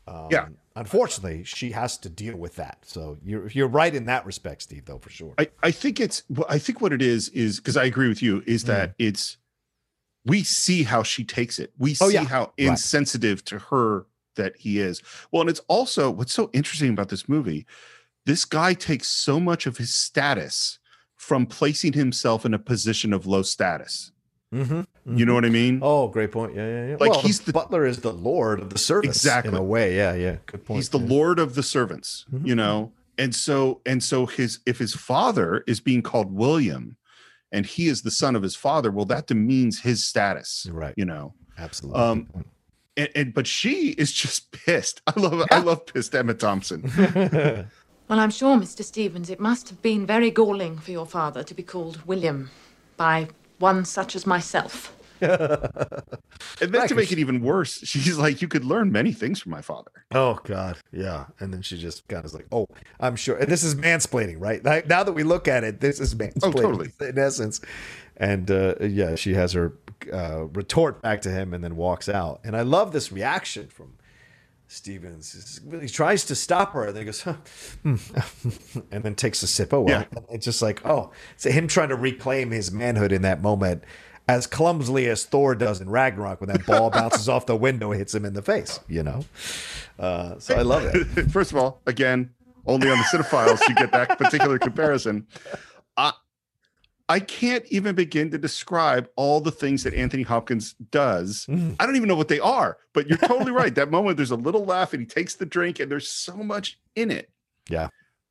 E: um,
A: Yeah.
E: unfortunately, she has to deal with that. So you're you're right in that respect, Steve, though for sure.
A: I, I think it's I think what it is is because I agree with you
E: Mm.
A: is that it's we see how she takes it. We
E: Oh,
A: see
E: yeah.
A: how
E: Right.
A: insensitive to her that he is. Well, and it's also what's so interesting about this movie. This guy takes so much of his status from placing himself in a position of low status.
E: Mm-hmm.
A: You know what I mean?
E: Oh, great point. Yeah, yeah, yeah.
A: Like,
E: well,
A: he's
E: the butler is the lord of the servants.
A: Exactly.
E: in a way. Yeah, yeah. Good point.
A: He's the
E: yeah.
A: lord of the servants,
E: Mm-hmm.
A: you know. And so and so his if his father is being called William and he is the son of his father, well that demeans his status.
E: Right.
A: You know.
E: Absolutely.
A: Um and, and but she is just pissed. I love I love pissed Emma Thompson.
H: Well, I'm sure, Mr. Stevens, it must have been very galling for your father to be called William by one such as myself.
A: And then to make it even worse, she's like, You could learn many things from my father.
E: Oh God, yeah. And then she just kind of is like, "Oh, I'm sure." And this is mansplaining, right? Like, now that we look at it, this is mansplaining
A: Oh, totally.
E: in essence. And uh, yeah, she has her uh, retort back to him, and then walks out. And I love this reaction from Stevens. He tries to stop her, and then he goes, huh, hmm," and then takes a sip. away. well. It's just like, oh, so him trying to reclaim his manhood in that moment. As clumsily as Thor does in Ragnarok when that ball bounces off the window and hits him in the face, you know? Uh, so I love it.
A: First of all, again, only on the Cine-Files you get that particular comparison. I can't even begin to describe all the things that Anthony Hopkins does.
E: Mm-hmm.
A: I don't even know what they are, but you're totally right. That moment, there's a little laugh, and he takes the drink, and there's so much in it.
E: Yeah.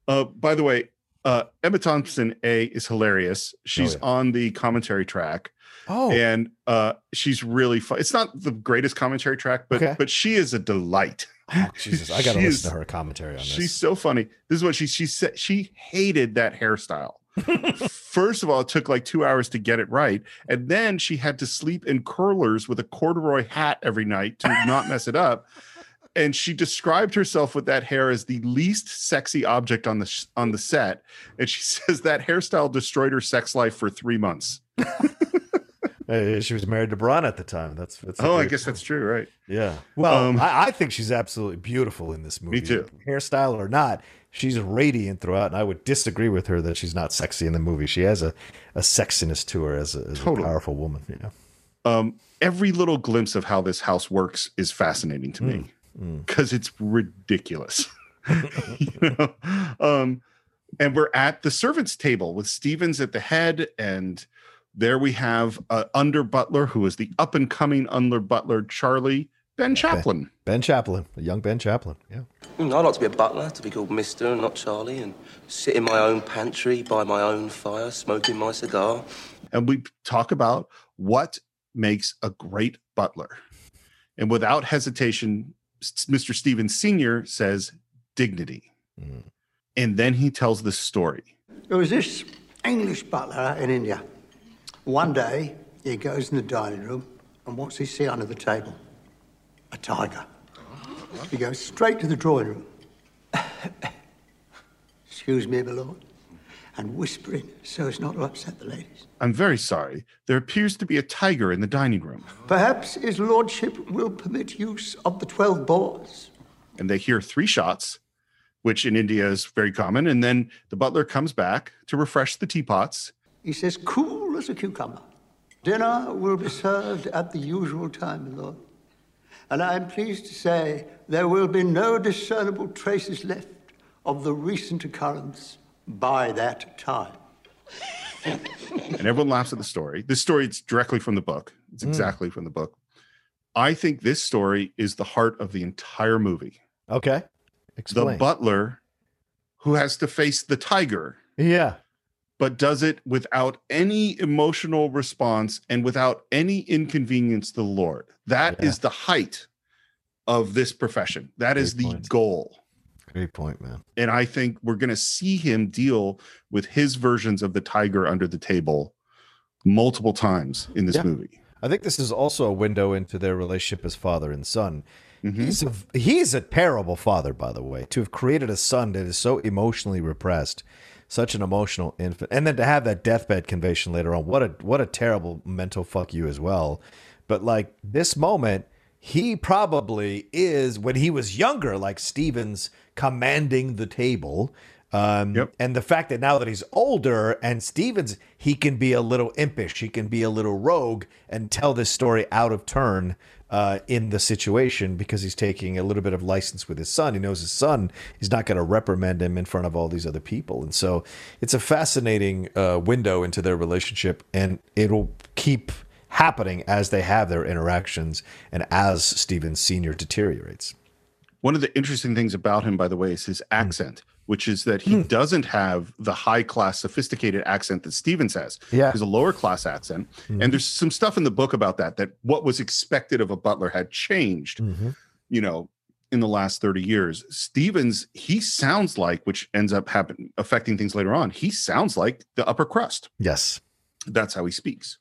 A: Uh, by the way, uh, Emma Thompson A is hilarious. She's
E: yeah.
A: on the commentary track.
E: Oh.
A: and uh, she's really fun. It's not the greatest commentary track, but
E: Okay.
A: but she is a delight.
E: Oh, Jesus, I got to
A: She
E: listen
A: is-
E: to her commentary on this.
A: She's so funny. This is what she she said. She hated that hairstyle. First of all, it took like two hours to get it right, and then she had to sleep in curlers with a corduroy hat every night to not mess it up. And she described herself with that hair as the least sexy object on the sh- on the set, and she says that hairstyle destroyed her sex life for three months.
E: Uh, she was married to Branagh at the time. That's, that's
A: Oh, I guess that's true, right?
E: Yeah. Well,
A: Um,
E: I, I think she's absolutely beautiful in this movie.
A: too.
E: Hairstyle or not, she's radiant throughout, and I would disagree with her that she's not sexy in the movie. She has a, a sexiness to her as a, as
A: Totally.
E: a powerful woman. You know.
A: um, every little glimpse of how this house works is fascinating to me because it's ridiculous. you know? um, and we're at the servants' table with Stevens at the head, and there we have uh, under butler who is the up and coming under butler Charlie Ben Chaplin.
E: Ben Chaplin, a young Ben Chaplin. Yeah.
K: Mm, I'd like to be a butler, to be called Mister and not Charlie, and sit in my own pantry by my own fire, smoking my cigar.
A: and we talk about what makes a great butler. And without hesitation, Mr. Stevens Sr. says dignity. And then he tells this story.
J: There was this English butler in India. One day, he goes in the dining room, and what's he see under the table? A tiger. He goes straight to the drawing room. Excuse me, my lord. And whispering so as not to upset the ladies.
A: I'm very sorry. There appears to be a tiger in the dining room.
J: Perhaps his lordship will permit use of the 12 bores.
A: And they hear three shots, which in India is very common. And then the butler comes back to refresh the teapots.
J: He says, cool as a cucumber. Dinner will be served at the usual time, my lord. And I am pleased to say there will be no discernible traces left of the recent occurrence by that time.
A: and everyone laughs at the story. This story is directly from the book. It's
E: Mm.
A: exactly from the book. I think this story is the heart of the entire movie.
E: Okay. Explain.
A: The butler who has to face the tiger,
E: yeah.
A: But does it without any emotional response and without any inconvenience to the Lord. That is
E: Yeah.
A: the height of this profession. That is
E: Great
A: the
E: point.
A: goal.
E: Great point, man.
A: And I think we're going to see him deal with his versions of the tiger under the table multiple times in this
E: Yeah.
A: movie.
E: I think this is also a window into their relationship as father and son.
A: Mm-hmm.
E: He's a he's a terrible father, by the way. To have created a son that is so emotionally repressed, such an emotional infant, and then to have that deathbed conversation later on. What a what a terrible mental fuck you as well. But like this moment, he probably is when he was younger, like Stevens commanding the table. Um, And the fact that now that he's older and Stevens, he can be a little impish, he can be a little rogue and tell this story out of turn uh, in the situation because he's taking a little bit of license with his son. He knows his son is not going to reprimand him in front of all these other people. And so it's a fascinating uh, window into their relationship and it'll keep happening as they have their interactions and as Stevens Sr. deteriorates.
A: One of the interesting things about him, by the way, is his accent, which is that he hmm. doesn't have the high class, sophisticated accent that Stevens has.
E: Yeah.
A: He's a lower class accent. Hmm. And there's some stuff in the book about that, that what was expected of a butler had changed, mm-hmm. you know, in the last 30 years. Stevens, he sounds like, which ends up happen, affecting things later on, he sounds like the upper crust.
E: Yes.
A: That's how he speaks.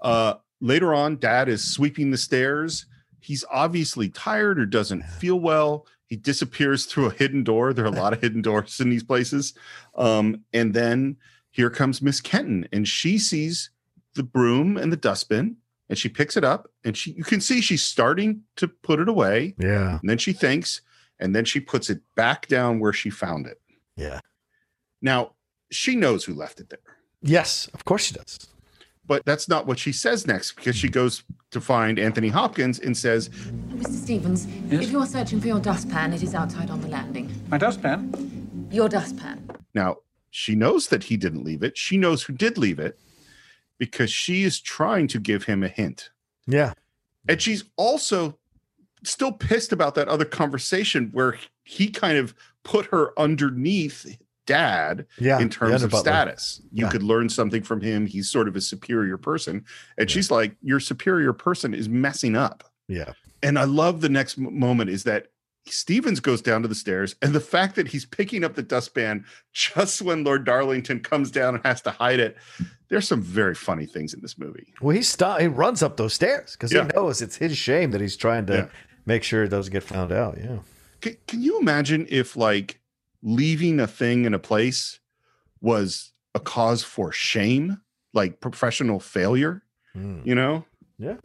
A: Uh, later on, dad is sweeping the stairs. He's obviously tired or doesn't feel well. He disappears through a hidden door. There are a lot of hidden doors in these places. Um, and then here comes Miss Kenton, and she sees the broom and the dustbin, and she picks it up, and she you can see she's starting to put it away.
E: Yeah.
A: And then she thinks, and then she puts it back down where she found it.
E: Yeah.
A: Now she knows who left it there.
E: Yes, of course she does.
A: But that's not what she says next because she hmm. goes to find Anthony Hopkins and says,
H: Mr. Stevens, if you are searching for your dustpan, it is outside on the landing.
F: My dustpan?
H: Your dustpan.
A: Now, she knows that he didn't leave it. She knows who did leave it because she is trying to give him a hint.
E: Yeah.
A: And she's also still pissed about that other conversation where he kind of put her underneath dad
E: Yeah,
A: in terms of status. You
E: Yeah.
A: could learn something from him. He's sort of a superior person. And she's like, Your superior person is messing up.
E: Yeah.
A: And I love the next moment is that Stevens goes down to the stairs, and the fact that he's picking up the dustpan just when Lord Darlington comes down and has to hide it. There's some very funny things in this movie.
E: Well, he st- he runs up those stairs because
A: Yeah.
E: he knows it's his shame that he's trying to
A: Yeah.
E: make sure it doesn't get found out. Yeah.
A: Can, can you imagine if like leaving a thing in a place was a cause for shame, like professional failure? You know?
E: Yeah.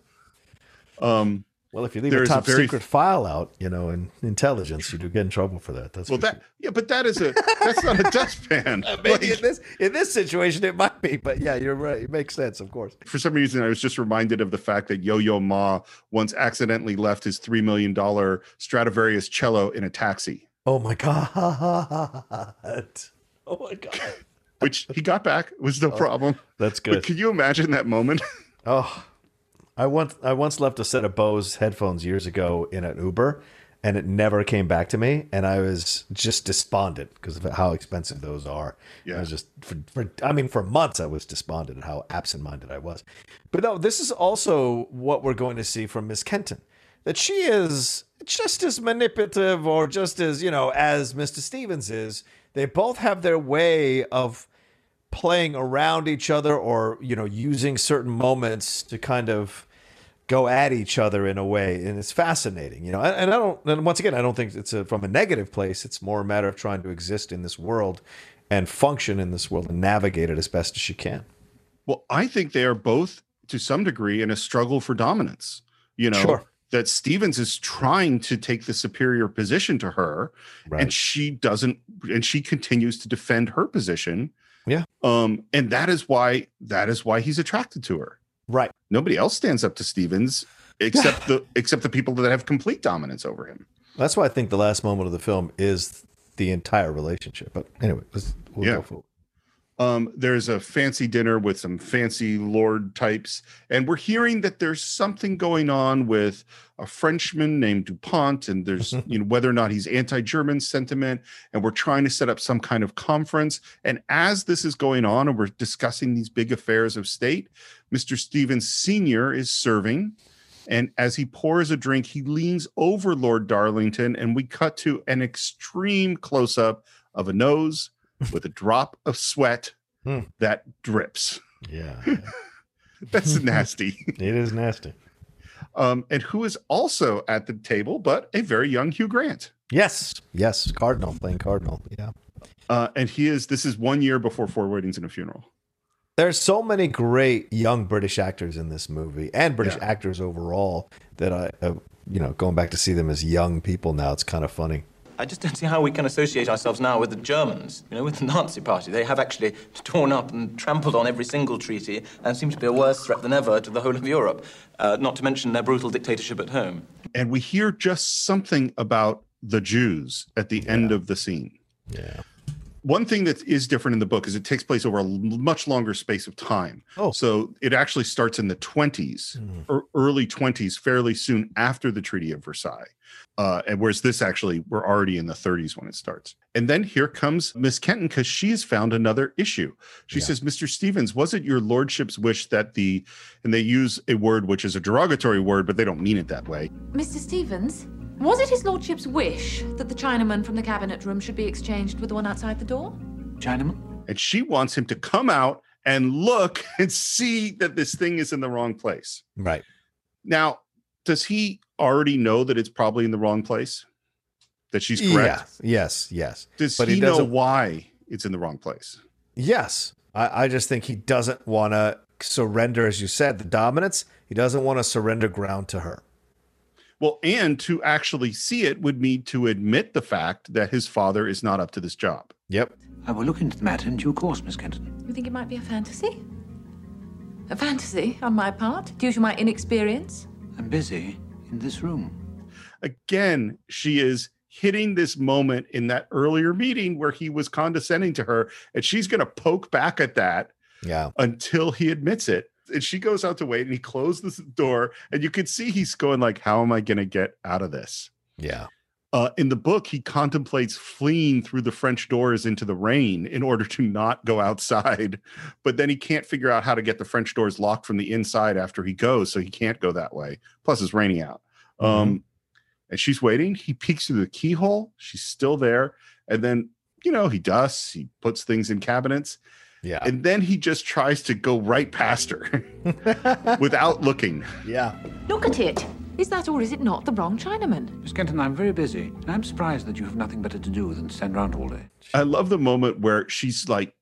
A: Um,
E: Well, if you leave a
A: a
E: top
A: very-
E: secret file out, you know, in intelligence, you do get in trouble for that. That's
A: well, that yeah, but that is a that's not a dustpan.
E: Maybe
A: Like-
E: in this in this situation it might be, but yeah, you're right. It makes sense, of course.
A: for some reason, I was just reminded of the fact that Yo Yo Ma once accidentally left his $3 million Stradivarius cello in a taxi,
E: Oh my god. Oh my god.
A: which he got back. Was no oh, problem.
E: That's
A: But
E: good.
A: can you imagine that moment?
E: Oh, I once I once left a set of Bose headphones years ago in an Uber, and it never came back to me, and I was just despondent because of how expensive those are. Yeah, I was just for, for I mean for months I was despondent at how absent-minded I was. But no, this is also what we're going to see from Miss Kenton, that she is just as manipulative or just as you know as Mr. Stevens is. They both have their way of playing around each other or you know using certain moments to kind of go at each other in a way and it's fascinating you know and, i don't and once again i don't think it's a, from a negative place it's more a matter of trying to exist in this world and function in this world and navigate it as best as she can
A: Well, I think they are both to some degree in a struggle for dominance. You know,
E: Sure.
A: That Stevens is trying to take the superior position to her, and she doesn't, and she continues to defend her position.
E: Yeah.
A: Um, and that is why that is why he's attracted to her.
E: Right.
A: Nobody else stands up to Stevens except the except the people that have complete dominance over him.
E: that's why i think the last moment of the film is the entire relationship but anyway let's, we'll
A: Yeah.
E: go for
A: Um, there's a fancy dinner with some fancy lord types, and we're hearing that there's something going on with a Frenchman named Dupont, and there's you know whether or not he's anti-German sentiment, and we're trying to set up some kind of conference. And as this is going on, and we're discussing these big affairs of state, Mr. Stevens Senior is serving. And as he pours a drink, he leans over Lord Darlington, and we cut to an extreme close up of a nose with a drop of sweat
E: Hmm.
A: that drips.
E: Yeah.
A: That's nasty.
E: it is nasty.
A: Um, and who is also at the table, but a very young Hugh Grant.
E: Yes. Yes. Cardinal playing Cardinal. Yeah.
A: Uh, and he is, this is one year before Four Weddings and a Funeral.
E: There's so many great young British actors in this movie and British
A: Yeah.
E: actors overall that I, uh, you know, going back to see them as young people now, it's kind of funny.
L: I just don't see how we can associate ourselves now with the Germans, you know, with the Nazi Party. They have actually torn up and trampled on every single treaty and seem to be a worse threat than ever to the whole of Europe, uh, not to mention their brutal dictatorship at home.
A: And we hear just something about the Jews at the end of the scene.
E: Yeah.
A: One thing that is different in the book is it takes place over a much longer space of time.
E: Oh.
A: So it actually starts in the 20s or early 20s, fairly soon after the Treaty of Versailles. Uh, and whereas this actually, we're already in the 30s when it starts. And then here comes Miss Kenton because she has found another issue. She says, Mr. Stevens, was it your lordship's wish that the, and they use a word which is a derogatory word, but they don't mean it that way.
H: Mr. Stevens, was it his lordship's wish that the Chinaman from the cabinet room should be exchanged with the one outside the door?
F: Chinaman?
A: and she wants him to come out and look and see that this thing is in the wrong place.
E: Right.
A: Now, does he already know that it's probably in the wrong place? That she's correct?
E: Yeah. Yes. Yes.
A: Does
E: But
A: he,
E: he
A: know why it's in the wrong place?
E: Yes. I, I just think he doesn't want to surrender, as you said, the dominance. He doesn't want to surrender ground to her.
A: Well, and to actually see it would mean to admit the fact that his father is not up to this job.
E: Yep.
C: I will look into the matter in due course, Miss Kenton.
H: You think it might be a fantasy? A fantasy on my part, due to my inexperience?
C: I'm busy in this room.
A: Again, she is hitting this moment in that earlier meeting where he was condescending to her, and she's going to poke back at that
E: Yeah.
A: until he admits it. And she goes out to wait, and he closes the door, and you can see he's going like, "How am I going to get out of this?"
E: Yeah.
A: Uh, in the book, he contemplates fleeing through the French doors into the rain in order to not go outside, but then he can't figure out how to get the French doors locked from the inside after he goes, so he can't go that way. Plus, it's raining out. Um, and she's waiting. He peeks through the keyhole. She's still there, and then you know he dusts. He puts things in cabinets.
E: Yeah.
A: And then he just tries to go right past her without looking.
E: Yeah.
H: Look at it. Is that or is it not the wrong Chinaman?
C: Miss Kenton, I'm very busy, and I'm surprised that you have nothing better to do than stand around all day.
A: I love the moment where she's like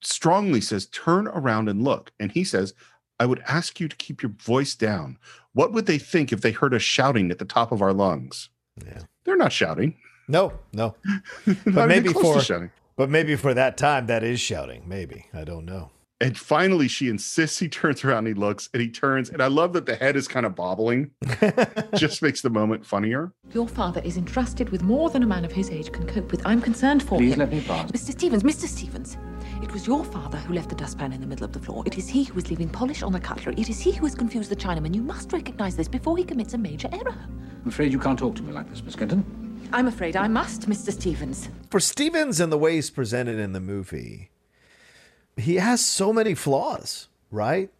A: strongly says, "Turn around and look," and he says, "I would ask you to keep your voice down. What would they think if they heard us shouting at the top of our lungs?"
E: Yeah.
A: They're not shouting.
E: No, no. But maybe for
A: shouting.
E: but maybe for that time that is shouting. Maybe I don't know.
A: And finally, she insists he turns around. And he looks, and he turns, and I love that the head is kind of bobbling. Just makes the moment funnier.
H: Your father is entrusted with more than a man of his age can cope with. I'm concerned for
C: Please
H: him.
C: let me pass.
H: Mr. Stevens, Mr. Stevens, it was your father who left the dustpan in the middle of the floor. It is he who is leaving polish on the cutlery. It is he who has confused the Chinaman. You must recognize this before he commits a major error.
C: I'm afraid you can't talk to me like this, Miss Kenton.
H: I'm afraid I must, Mr. Stevens.
E: For Stevens and the way he's presented in the movie, he has so many flaws, right?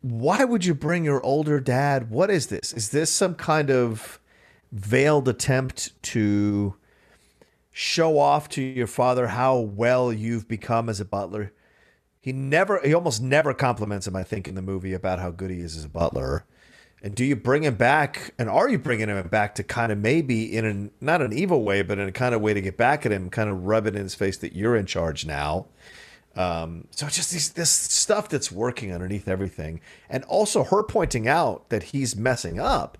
E: Why would you bring your older dad? What is this? Is this some kind of veiled attempt to show off to your father how well you've become as a butler? He never, he almost never compliments him, I think, in the movie about how good he is as a butler. And do you bring him back? And are you bringing him back to kind of maybe in an not an evil way, but in a kind of way to get back at him, kind of rub it in his face that you're in charge now? Um, so just these, this stuff that's working underneath everything, and also her pointing out that he's messing up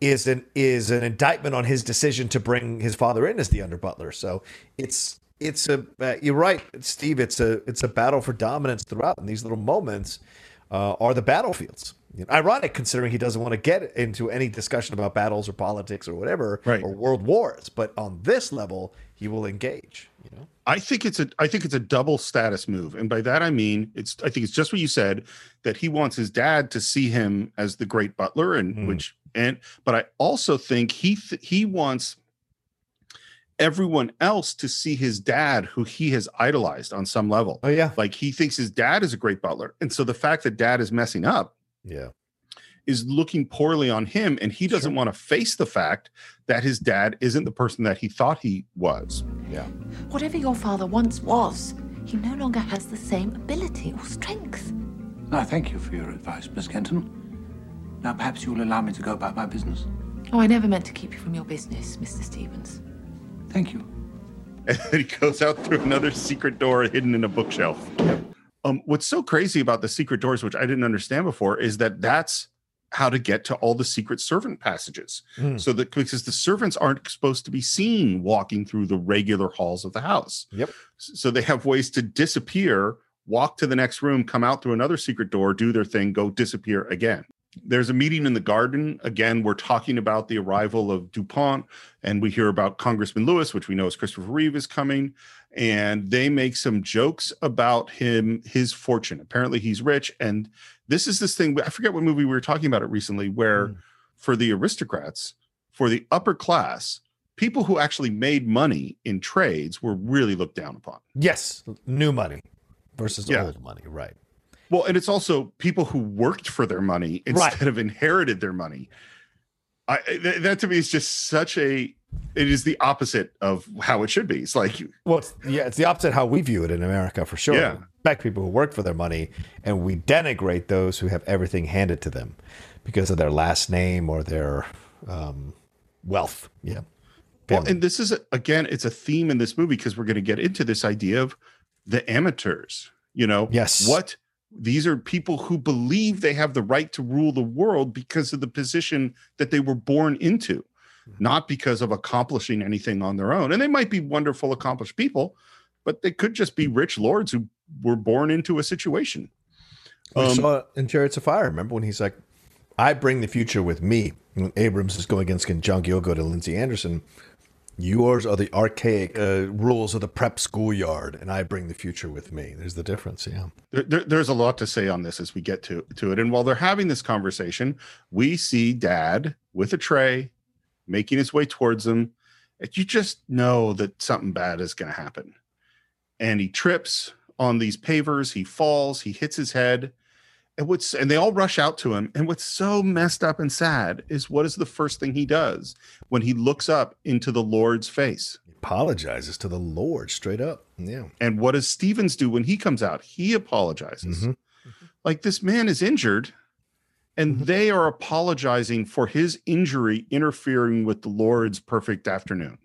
E: is an is an indictment on his decision to bring his father in as the under butler. So it's it's a uh, you're right, Steve. It's a it's a battle for dominance throughout, and these little moments uh, are the battlefields. You know, ironic considering he doesn't want to get into any discussion about battles or politics or whatever
A: Right.
E: or world wars, but on this level, he will engage. You know,
A: I think it's a I think it's a double status move, and by that I mean it's I think it's just what you said that he wants his dad to see him as the great butler, and
E: Hmm.
A: which and but I also think he th- he wants everyone else to see his dad who he has idolized on some level.
E: Oh yeah,
A: like he thinks his dad is a great butler, and so the fact that dad is messing up
E: yeah,
A: is looking poorly on him, and he doesn't want to face the fact that his dad isn't the person that he thought he was.
E: Yeah.
D: Whatever your father once was, he no longer has the same ability or strength.
C: No, thank you for your advice, Miss Kenton. Now, perhaps you'll allow me to go about my business.
D: Oh, I never meant to keep you from your business, Mr. Stevens.
C: Thank you.
A: and he goes out through another secret door hidden in a bookshelf. Um, what's so crazy about the secret doors, which I didn't understand before, is that that's how to get to all the secret servant passages.
E: Hmm.
A: So that because the servants aren't supposed to be seen walking through the regular halls of the house.
E: Yep.
A: So they have ways to disappear, walk to the next room, come out through another secret door, do their thing, go disappear again. There's a meeting in the garden. Again, we're talking about the arrival of DuPont, and we hear about Congressman Lewis, which we know is Christopher Reeve is coming. And they make some jokes about him, his fortune. Apparently, he's rich. And this is this thing. I forget what movie we were talking about it recently, where mm. for the aristocrats, for the upper class, people who actually made money in trades were really looked down upon.
E: yes, new money versus
A: Yeah.
E: old money, right?
A: Well, and it's also people who worked for their money instead of inherited their money. I th- that to me is just such a it is the opposite of how it should be. It's like
E: Well, it's, yeah, it's the opposite how we view it in America for sure.
A: Yeah.
E: We respect people who work for their money, and we denigrate those who have everything handed to them because of their last name or their um, wealth. Yeah.
A: well, and this is again, it's a theme in this movie because we're going to get into this idea of the amateurs. You know,
E: Yes.
A: what these are people who believe they have the right to rule the world because of the position that they were born into, not because of accomplishing anything on their own. And they might be wonderful, accomplished people, but they could just be rich lords who were born into a situation.
E: We
A: Um,
E: saw it in Chariots of Fire. Remember when he's like, I bring the future with me. When Abrams is going against John Gielgud to Lindsay Anderson. Yours are the archaic uh, rules of the prep schoolyard, and I bring the future with me. There's the difference. Yeah.
A: there, there- there's a lot to say on this as we get to to it. And while they're having this conversation, we see Dad with a tray, making his way towards them. And you just know that something bad is going to happen. And he trips on these pavers. He falls. He hits his head. And what's and they all rush out to him. And what's so messed up and sad is what is the first thing he does when he looks up into the Lord's face?
E: Apologizes to the Lord straight up. Yeah.
A: And what does Stevens do when he comes out? He apologizes. Mm-hmm. Like this man is injured, and mm-hmm. they are apologizing for his injury interfering with the Lord's perfect afternoon.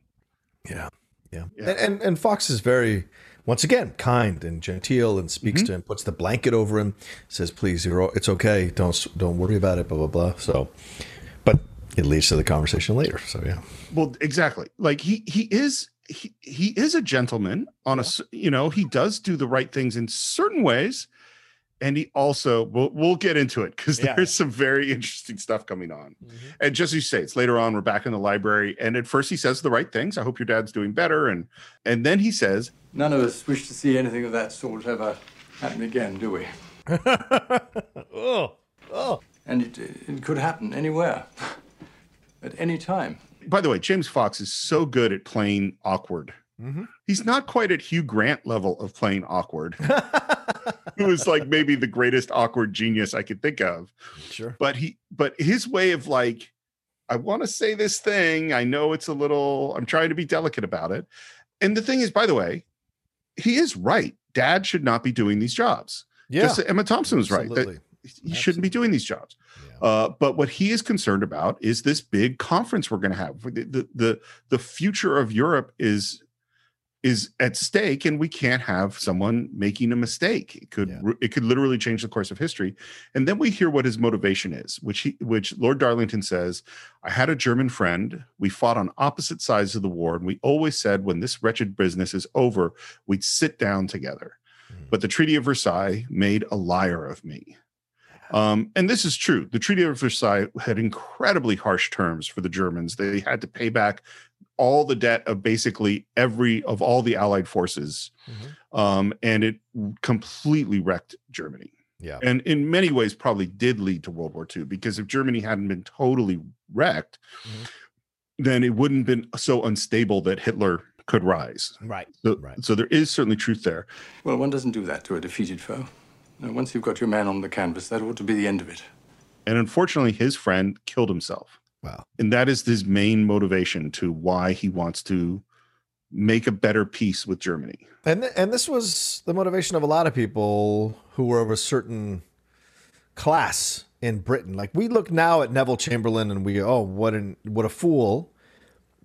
E: Yeah. Yeah. And, and and Fox is very once again kind and genteel and speaks mm-hmm. to him, puts the blanket over him, says, "Please, you're it's okay. Don't don't worry about it." Blah blah blah. So, but it leads to the conversation later. So yeah.
A: Well, exactly. Like he he is he, he is a gentleman on a, you know he does do the right things in certain ways, and he also we'll we'll get into it because
E: Yeah.
A: there's some very interesting stuff coming on. Mm-hmm. And just as you say, it's later on. We're back in the library, and at first he says the right things. I hope your dad's doing better, and and then he says,
G: None of us wish to see anything of that sort ever happen again, do we?
E: oh, oh.
G: And it, it could happen anywhere, at any time.
A: by the way, James Fox is so good at playing awkward.
E: Mm-hmm.
A: He's not quite at Hugh Grant level of playing awkward, who is like maybe the greatest awkward genius I could think of.
E: Sure.
A: But he, but his way of like, I want to say this thing. I know it's a little. I'm trying to be delicate about it. And the thing is, by the way, he is right. Dad should not be doing these jobs.
E: Yeah.
A: Just Emma Thompson was right. That he shouldn't be doing these jobs. Uh, but what he is concerned about is this big conference we're going to have. The, the the the future of Europe is is at stake, and we can't have someone making a mistake. It could it could literally change the course of history. And then we hear what his motivation is, which he which Lord Darlington says. I had a German friend. We fought on opposite sides of the war, and we always said when this wretched business is over, we'd sit down together. But the Treaty of Versailles made a liar of me. Um, and this is true. The Treaty of Versailles had incredibly harsh terms for the Germans. They had to pay back all the debt of basically every of all the Allied forces,
E: Mm-hmm.
A: um, and it completely wrecked Germany.
E: Yeah.
A: And in many ways, probably did lead to World War II because if Germany hadn't been totally wrecked, then it wouldn't have been so unstable that Hitler could rise.
E: Right.
A: So,
E: right.
A: so there is certainly truth there.
G: Well, one doesn't do that to a defeated foe. No, once you've got your man on the canvas, that ought to be the end of it.
A: And unfortunately, his friend killed himself.
E: Wow.
A: And that is his main motivation to why he wants to make a better peace with Germany.
E: And and this was the motivation of a lot of people who were of a certain class in Britain. Like we look now at Neville Chamberlain and we go, "Oh, what an what a fool."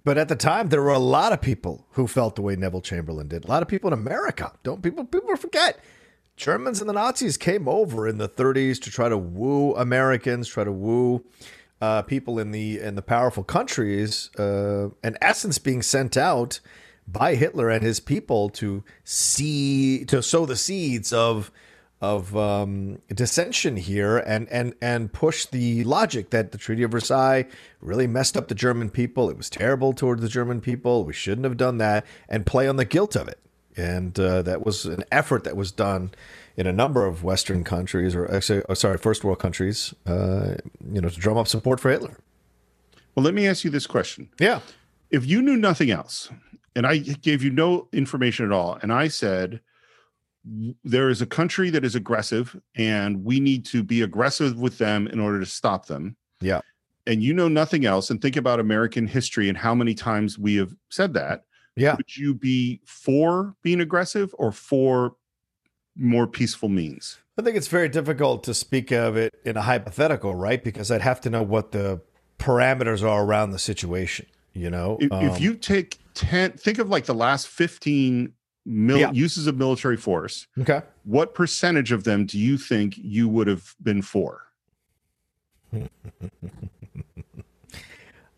E: But at the time, there were a lot of people who felt the way Neville Chamberlain did. A lot of people in America. Don't people people forget. Germans and the Nazis came over in the 30s to try to woo Americans, try to woo uh, people in the in the powerful countries. Uh, in essence, being sent out by Hitler and his people to see to sow the seeds of of um, dissension here and and and push the logic that the Treaty of Versailles really messed up the German people. It was terrible towards the German people. We shouldn't have done that, and play on the guilt of it. And uh, that was an effort that was done in a number of Western countries, or actually, oh, sorry, first world countries, uh, you know, to drum up support for Hitler.
A: Well, let me ask you this question.
E: Yeah.
A: If you knew nothing else, and I gave you no information at all, and I said, there is a country that is aggressive and we need to be aggressive with them in order to stop them.
E: Yeah.
A: And you know nothing else and think about American history and how many times we have said that.
E: Yeah.
A: Would you be for being aggressive or for more peaceful means?
E: I think it's very difficult to speak of it in a hypothetical, right? Because I'd have to know what the parameters are around the situation. You know,
A: If, if
E: Um,
A: you take 10, think of like the last 15 mil-
E: Yeah.
A: uses of military force.
E: okay,
A: What percentage of them do you think you would have been for?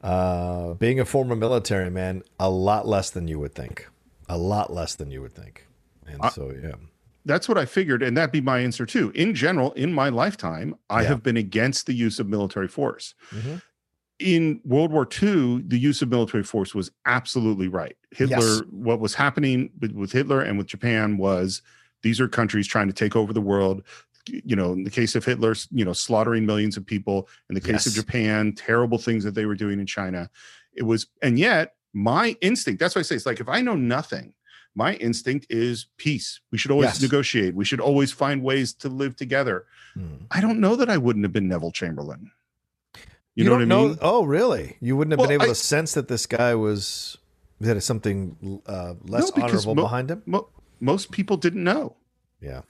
E: uh, being a former military man, a lot less than you would think, a lot less than you would think, and
A: I-
E: so yeah,
A: That's what I figured, and that'd be my answer too. In general, in my lifetime, I
E: Yeah.
A: have been against the use of military force.
E: Mhm.
A: In World War II, the use of military force was absolutely right. Hitler,
E: Yes.
A: what was happening with, with Hitler and with Japan was these are countries trying to take over the world. You know, in the case of Hitler, you know, slaughtering millions of people. In the case of Japan, terrible things that they were doing in China. It was, and yet my instinct, that's why I say it's like if I know nothing, my instinct is peace. We should always
E: Yes.
A: negotiate. We should always find ways to live together.
E: Hmm.
A: I don't know that I wouldn't have been Neville Chamberlain.
E: You,
A: You, know
E: don't
A: what I
E: know?
A: mean?
E: Oh, really? You wouldn't have
A: Well,
E: been able
A: I-
E: to sense that this guy was that is something uh, less
A: No,
E: honorable
A: mo-
E: behind him.
A: Mo- most people didn't know.
E: Yeah.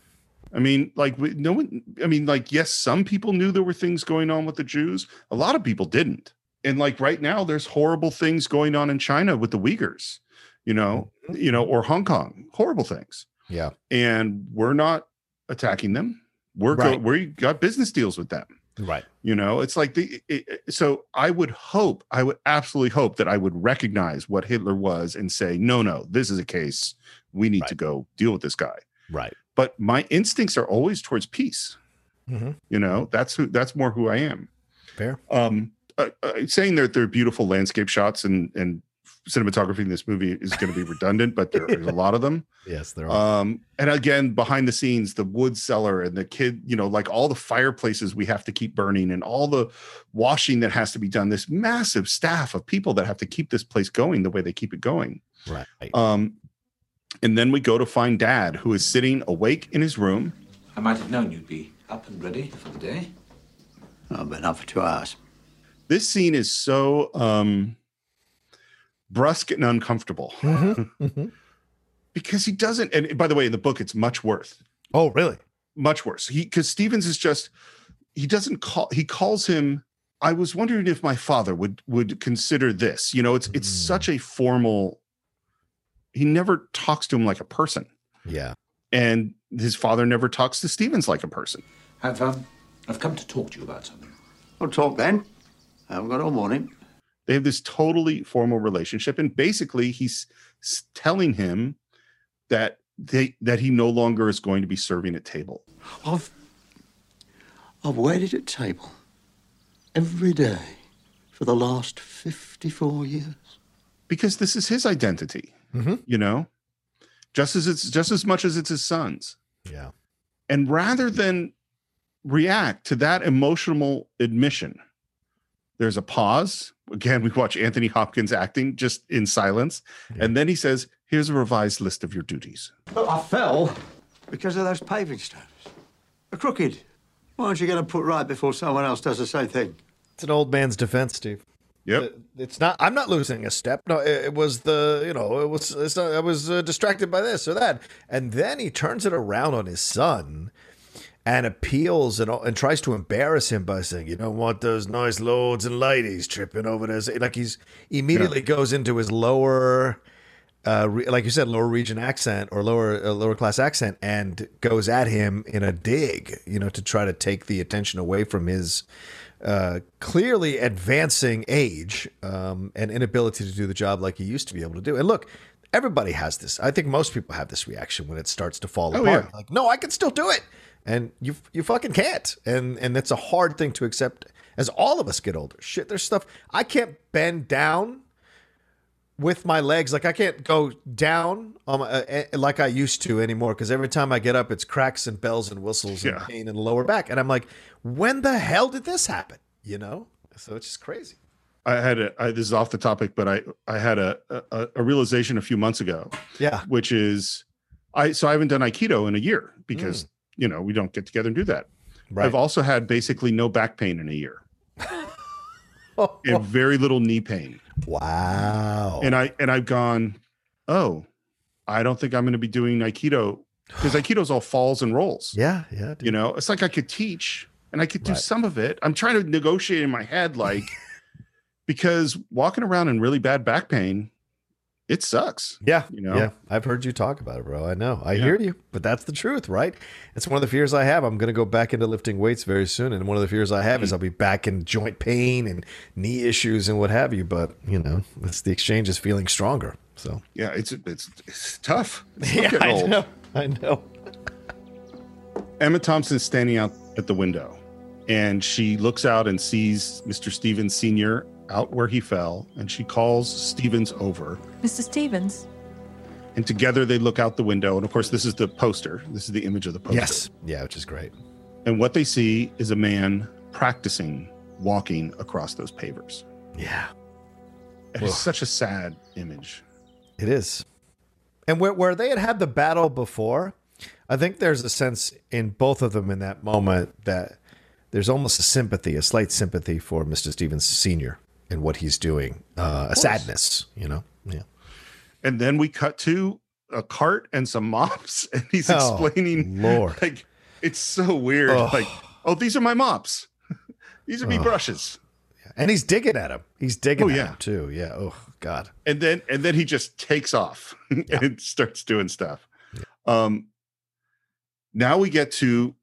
A: I mean, like we- no one. I mean, like yes, some people knew there were things going on with the Jews. A lot of people didn't. And like right now, there's horrible things going on in China with the Uyghurs. You know,
E: Mm-hmm.
A: you know, or Hong Kong, horrible things.
E: Yeah.
A: And we're not attacking them. We're go-
E: Right.
A: we got business deals with them.
E: Right.
A: You know, it's like the. It, so I would hope, I would absolutely hope that I would recognize what Hitler was and say, no, no, this is a case we need to go deal with this guy.
E: Right.
A: But my instincts are always towards peace.
E: Mm-hmm.
A: You know, that's who. That's more who I am.
E: Fair.
A: Um, uh, uh, saying that there are beautiful landscape shots and and cinematography in this movie is going to be redundant, but there is a lot of them.
E: Yes, there are.
A: Um, and again, behind the scenes, the wood cellar and the kid, you know, like all the fireplaces we have to keep burning and all the washing that has to be done. This massive staff of people that have to keep this place going the way they keep it going.
E: right.
A: Um, and then we go to find Dad, who is sitting awake in his room.
C: I might have known you'd be up and ready for the day.
J: I've been not for two hours.
A: This scene is so um, brusque and uncomfortable
E: Mm-hmm.
A: because he doesn't. And by the way, in the book, it's much worse.
E: Oh, really?
A: much worse. He because Stevens is just he doesn't call he calls him. I was wondering if my father would would consider this. You know, it's it's
E: Mm.
A: such a formal. He never talks to him like a person,
E: Yeah.
A: and his father never talks to Stevens like a person.
C: I've um, I've come to talk to you about something.
J: We'll talk then. I haven't got all morning.
A: They have this totally formal relationship, and basically, he's telling him that they that he no longer is going to be serving at table.
J: I've, I've waited at table every day for the last 54 years.
A: because this is his identity.
E: Mhm.
A: You know, just as it's just as much as it's his son's.
E: Yeah.
A: And rather than react to that emotional admission, there's a pause. Again, we watch Anthony Hopkins acting just in silence, and then he says, "Here's a revised list of your duties."
J: But I fell because of those paving stones. They're crooked. Why aren't you going to put right before someone else does the same thing?
E: It's an old man's defense, Steve.
A: Yep.
E: It's not. I'm not losing a step. No, it, it was the. You know, it was. It's not, I was uh, distracted by this or that, and then he turns it around on his son, and appeals and and tries to embarrass him by saying, "You don't want those nice lords and ladies tripping over this." Like he's immediately goes into his lower. Uh, re- like you said, lower region accent or lower uh, lower class accent, and goes at him in a dig, you know, to try to take the attention away from his uh, clearly advancing age um, and inability to do the job like he used to be able to do. And look, everybody has this. I think most people have this reaction when it starts to fall
A: Oh,
E: apart.
A: yeah.
E: Like, no, I can still do it, and you you fucking can't. And and that's a hard thing to accept as all of us get older. Shit, there's stuff I can't bend down with my legs. Like i can't go down um, uh, uh, like i used to anymore because every time i get up it's cracks and bells and whistles and pain in the lower back. And i'm like when the hell did this happen? You know? So it's just crazy.
A: I had a. I, this is off the topic, but I I had a, a a realization a few months ago,
E: yeah.
A: which is, I so I haven't done Aikido in a year because you know we don't get together and do that.
E: Right.
A: I've also had basically no back pain in a year, oh. and very little knee pain.
E: wow
A: And I and I've gone, oh, I don't think I'm going to be doing Aikido because Aikido's all falls and rolls.
E: yeah yeah dude.
A: You know, it's like I could teach and I could do
E: Right.
A: some of it. I'm trying to negotiate in my head, like, because walking around in really bad back pain, it sucks.
E: yeah
A: you know?
E: yeah i've heard you talk about it bro i know i
A: Yeah.
E: hear you but that's the truth right it's one of the fears i have i'm going to go back into lifting weights very soon and one of the fears i have is hmm. i'll be back in joint pain and knee issues and what have you but you know it's the exchange is feeling stronger so
A: Yeah, it's it's it's tough. It's
E: yeah i know i know
A: Emma Thompson's standing out at the window and she looks out and sees Mr. Stevens Sr. out where he fell and she calls Stevens over
D: Mr. Stevens?
A: and together they look out the window and of course this is the poster this is the image of the poster
E: yes yeah which is great
A: and what they see is a man practicing walking across those pavers
E: yeah
A: it is such a sad image
E: It is. And where, where they had had the battle before, I think there's a sense in both of them in that moment that there's almost a sympathy, a slight sympathy for Mr. Stevens Sr. and what he's doing, uh, a sadness, you know? Yeah.
A: and then we cut to a cart and some mops and he's
E: Oh,
A: explaining
E: Lord.
A: like it's so weird
E: Oh.
A: like oh these are my mops these are me
E: Oh.
A: brushes
E: And he's digging at him. He's digging
A: Oh,
E: at
A: yeah.
E: him too. Yeah. Oh, God.
A: and then and then he just takes off and starts doing stuff um now we get to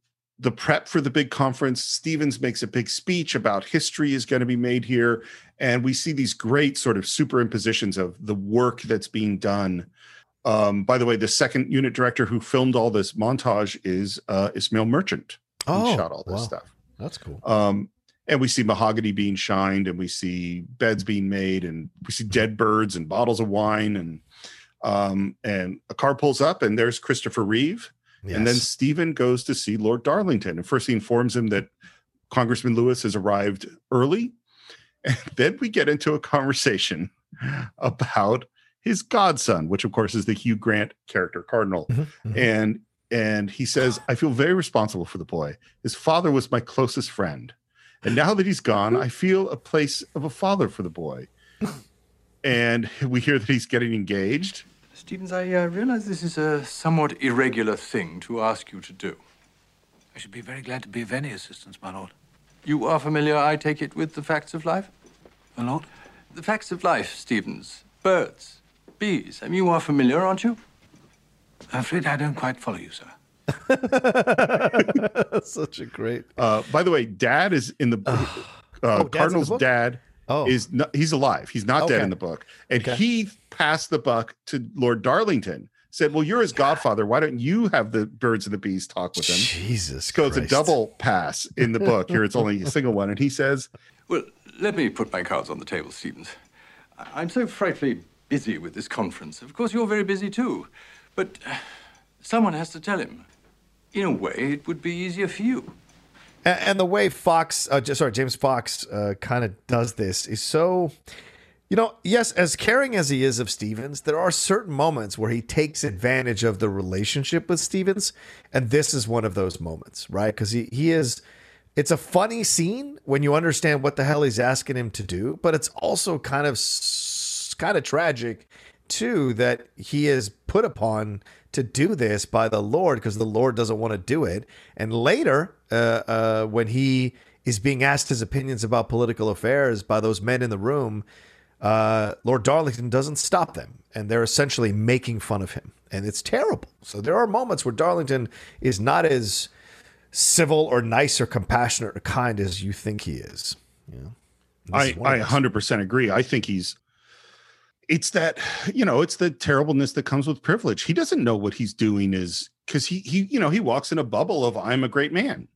A: the prep for the big conference stevens makes a big speech about history is going to be made here and we see these great sort of superimpositions of the work that's being done um by the way the second unit director who filmed all this montage is uh ismail merchant who
E: Oh,
A: shot all this
E: wow.
A: stuff
E: That's cool.
A: um, and we see mahogany being shined, and we see beds being made, and we see dead birds and bottles of wine, and um, and a car pulls up, and there's Christopher Reeve, and then Stephen goes to see Lord Darlington, and first he informs him that Congressman Lewis has arrived early, and then we get into a conversation about his godson, which of course is the Hugh Grant character, Cardinal,
E: Mhm.
A: and and he says, "I feel very responsible for the boy. His father was my closest friend, and now that he's gone, I feel a place of a father for the boy." And we hear that he's getting engaged.
G: Stevens, I uh, realize this is a somewhat irregular thing to ask you to do.
C: I should be very glad to be of any assistance, my lord.
G: You are familiar, I take it, with the facts of life?
C: My lord?
G: The facts of life, Stevens. Birds, bees. I mean, you are familiar, aren't you?
C: I'm afraid I don't quite follow you, sir.
E: Such a great.
A: Uh, by the way, Dad is in the uh,
E: Oh, Dad's in the
A: Cardinal's dad.
E: Oh.
A: is not, he's alive. He's not dead in the book, and
E: Okay.
A: he passed the buck to Lord Darlington, said, "Well, you're his godfather. Why don't you have the birds and the bees talk with him?"
E: Jesus,
A: so it's a double pass in the book. Here, it's only a single one, and he says,
G: Well, let me put my cards on the table, Stevens. I- I'm so frightfully busy with this conference. Of course, you're very busy too. But uh, someone has to tell him. In a way, it would be easier for you.
E: And, and the way Fox, uh, sorry, James Fox, uh, kind of does this is so. You know, yes, as caring as he is of Stevens, there are certain moments where he takes advantage of the relationship with Stevens, and this is one of those moments, right? Because he he is. It's a funny scene when you understand what the hell he's asking him to do, but it's also kind of kind of tragic too that he is put upon to do this by the Lord because the Lord doesn't want to do it. And later, uh, uh, when he is being asked his opinions about political affairs by those men in the room, uh, Lord Darlington doesn't stop them, and they're essentially making fun of him, and it's terrible. So there are moments where Darlington is not as civil or nice or compassionate or kind as you think he is. You know?
A: I
E: is
A: I 100% agree. I think he's it's that you know it's the terribleness that comes with privilege. He doesn't know what he's doing is because he he you know he walks in a bubble of I'm a great man,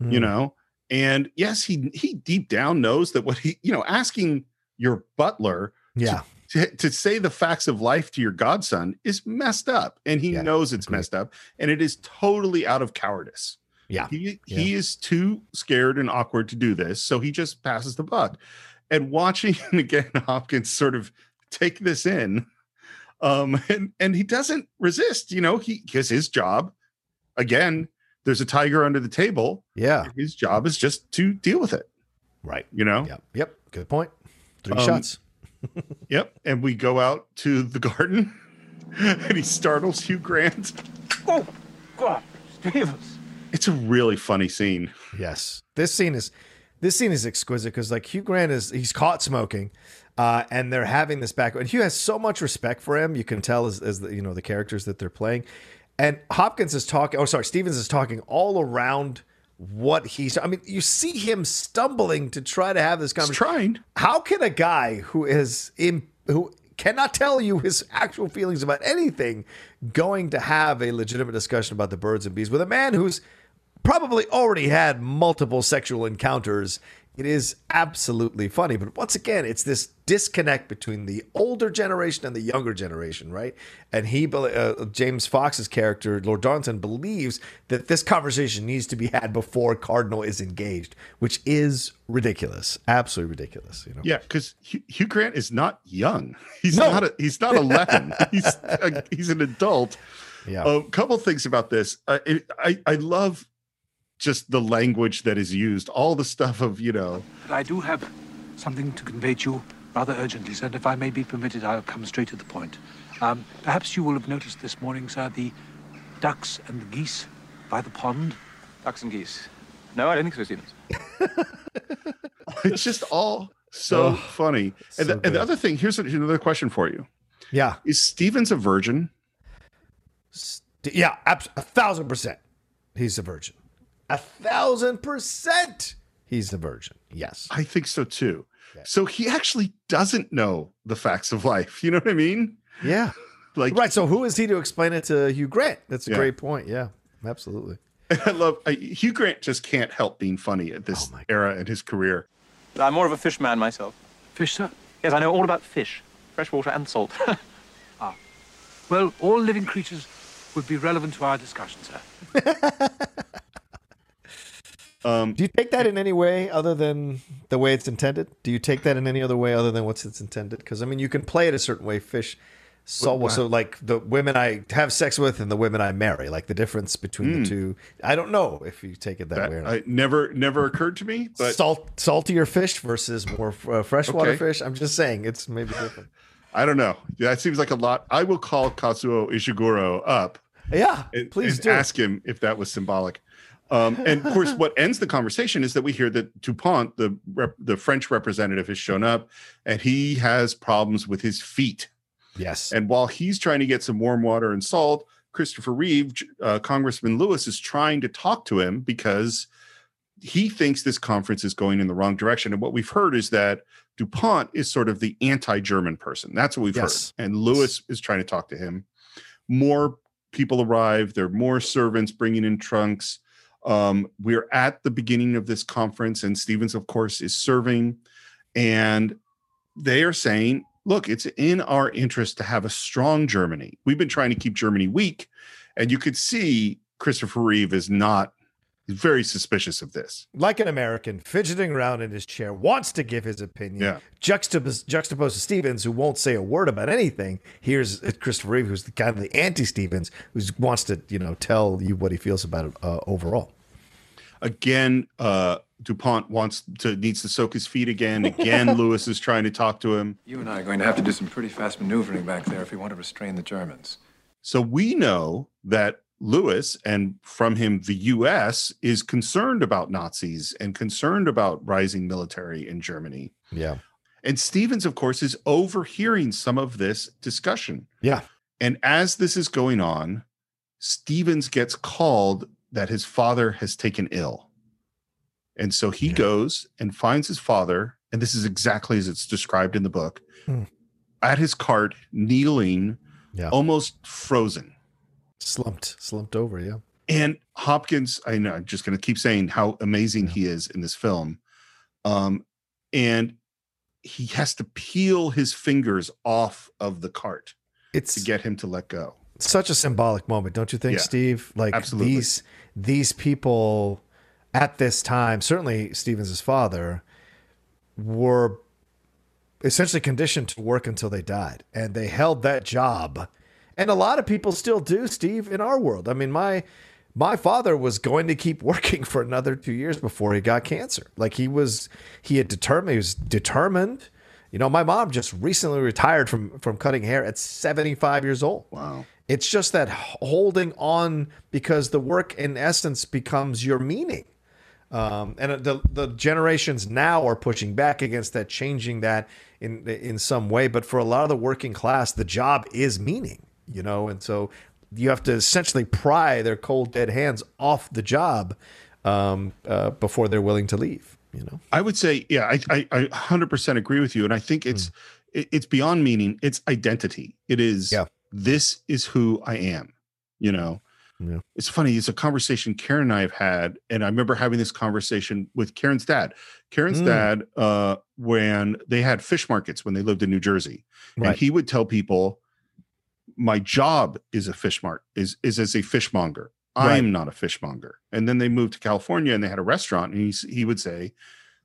A: you
E: Mm.
A: know, and yes he he deep down knows that what he you know asking your butler
E: Yeah.
A: to, to say the facts of life to your godson is messed up and he knows it's messed up and it is totally out of cowardice
E: Yeah.
A: he he is too scared and awkward to do this so he just passes the buck and watching again hopkins sort of take this in um and and he doesn't resist you know he because his job again there's a tiger under the table
E: Yeah.
A: his job is just to deal with it
E: Right.
A: you know
E: Yep. Yep. Good point. Three
A: Um,
E: shots.
A: Yep. And we go out to the garden and he startles Hugh Grant.
C: Oh, God, Stevens.
A: It's a really funny scene.
E: Yes. This scene is this scene is exquisite because like Hugh Grant is he's caught smoking, uh, and they're having this back. And Hugh has so much respect for him. You can tell as, as the you know the characters that they're playing. And Hopkins is talking. Oh, sorry, Stevens is talking all around what he's. I mean, you see him stumbling to try to have this conversation.
A: trying.
E: How can a guy who is in who cannot tell you his actual feelings about anything going to have a legitimate discussion about the birds and bees with a man who's probably already had multiple sexual encounters. It is absolutely funny. But once again, it's this disconnect between the older generation and the younger generation, right? And he, uh, James Fox's character, Lord Darlington, believes that this conversation needs to be had before Cardinal is engaged, which is ridiculous. Absolutely ridiculous. You know?
A: Yeah, because Hugh, Grant is not young. He's
E: No.
A: not. A, he's not eleven. he's a, he's an adult.
E: Yeah.
A: A couple things about this. Uh, it, I I love just the language that is used. All the stuff of you know.
C: But I do have something to convey to you rather urgently, sir. And if I may be permitted, I'll come straight to the point. Um, perhaps you will have noticed this morning, sir, the ducks and the geese by the pond.
L: Ducks and geese. No, I don't think so, Stevens.
A: It's just all so
E: Oh,
A: funny. And,
E: so
A: the, and the other thing. Here's another question for you.
E: Yeah.
A: Is Stevens a virgin?
E: Yeah, abs- a thousand percent. He's a virgin. A thousand percent. He's a virgin. Yes.
A: I think so too. So he actually doesn't know the facts of life. You know what I mean?
E: Yeah.
A: Like
E: right. So who is he to explain it to Hugh Grant? That's a
A: Yeah.
E: great point. Yeah. Absolutely.
A: I love I, Hugh Grant. Just can't help being funny at this era in his career.
L: I'm more of a fish man myself.
C: Fish, sir?
L: Yes, I know all about fish, freshwater and salt.
C: ah. Well, all living creatures would be relevant to our discussion, sir.
A: Um,
E: Do you take that in any way other than the way it's intended? Do you take that in any other way other than what's it's intended? Because I mean, you can play it a certain way. Fish, salt.
A: What-
E: So like the women I have sex with and the women I marry, like the difference between
A: Hmm.
E: the two. I don't know if you take it that,
A: That
E: way. Or not.
A: I, never never occurred to me. But
E: Salt, saltier fish versus more uh, freshwater
A: Okay.
E: fish. I'm just saying it's maybe different.
A: I don't know. Yeah, That seems like a lot. I will call Kazuo Ishiguro up.
E: Yeah,
A: and,
E: please
A: and
E: do.
A: ask him if that was symbolic. Um, and of course, what ends the conversation is that we hear that Dupont, the rep, the French representative, has shown up, and he has problems with his feet.
E: Yes.
A: And while he's trying to get some warm water and salt, Christopher Reeve, uh, Congressman Lewis, is trying to talk to him because he thinks this conference is going in the wrong direction. And what we've heard is that DuPont is sort of the anti German person. That's what we've
E: Yes.
A: heard. And Lewis is trying to talk to him. more people arrive. There are more servants bringing in trunks. Um, we're at the beginning of this conference, and Stevens, of course, is serving. And they are saying, look, it's in our interest to have a strong Germany. We've been trying to keep Germany weak. And you could see Christopher Reeve is not very suspicious of this.
E: Like an American, fidgeting around in his chair, wants to give his opinion.
A: Yeah.
E: Juxtapos- juxtaposed to Stevens, who won't say a word about anything. Here's Christopher Reeve, who's the kind of the anti-Stevens, who wants to, you know, tell you what he feels about it uh, overall.
A: Again, uh, Dupont wants to needs to soak his feet again. Again, Lewis is trying to talk to him.
M: You and I are going to have to do some pretty fast maneuvering back there if we want to restrain the Germans.
A: So we know that Lewis and from him the US is concerned about Nazis and concerned about rising military in Germany.
E: Yeah.
A: And Stevens, of course, is overhearing some of this discussion.
E: Yeah.
A: And as this is going on, Stevens gets called that his father has taken ill. And so he goes and finds his father, and this is exactly as it's described in the book,
E: Hmm.
A: at his cart, kneeling,
E: Yeah.
A: almost frozen.
E: Slumped, slumped over, yeah.
A: And Hopkins, I know I'm just going to keep saying how amazing he is in this film. Um, and he has to peel his fingers off of the cart
E: it's
A: to get him to let go.
E: Such a symbolic moment, don't you think,
A: Yeah.
E: Steve? Like
A: Absolutely.
E: these these people at this time, certainly Stevens' father, were essentially conditioned to work until they died. And they held that job. And a lot of people still do, Steve, in our world. I mean, my my father was going to keep working for another two years before he got cancer. Like he was he had determined he was determined. You know, my mom just recently retired from from cutting hair at 75 years old.
A: Wow.
E: It's just that holding on because the work in essence becomes your meaning. Um, and the the generations now are pushing back against that, changing that in in some way. But for a lot of the working class, the job is meaning, you know, and so you have to essentially pry their cold dead hands off the job um, uh, before they're willing to leave. You know,
A: I would say, yeah, I, I, I 100% agree with you. And I think it's, it, it's beyond meaning. It's identity. It is,
E: Yeah.
A: this is who I am, you know?
E: Yeah.
A: It's funny. It's a conversation Karen and I have had. And I remember having this conversation with Karen's dad. Karen's
E: Mm.
A: dad, uh, when they had fish markets when they lived in New Jersey.
E: Right.
A: And he would tell people, my job is a fish mart, is, is as a fishmonger.
E: Right.
A: I'm not a fishmonger. And then they moved to California and they had a restaurant. And he, he would say,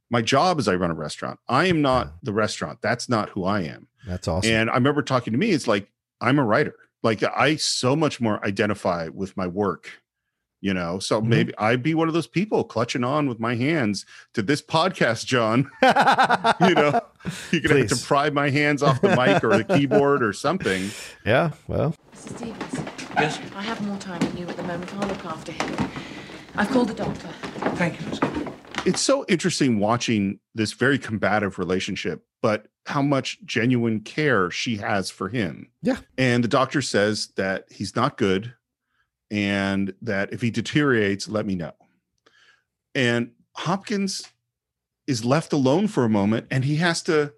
A: my job is I run a restaurant. I am not the restaurant. That's not who I am.
E: that's awesome.
A: And I remember talking to me, it's like, I'm a writer. Like I so much more identify with my work, you know? So
E: Mhm.
A: maybe I'd be one of those people clutching on with my hands to this podcast, John. you know, you're going to have to pry my hands off the mic or the keyboard or something.
E: yeah, well,
H: Mr. Stevens,
C: Yes?
H: I have more time than you at the moment. I'll look after him. I've called the doctor.
C: Thank you, Miss
A: It's so interesting watching this very combative relationship, but how much genuine care she has for him.
E: Yeah.
A: And the doctor says that he's not good and that if he deteriorates, let me know. And Hopkins is left alone for a moment and he has to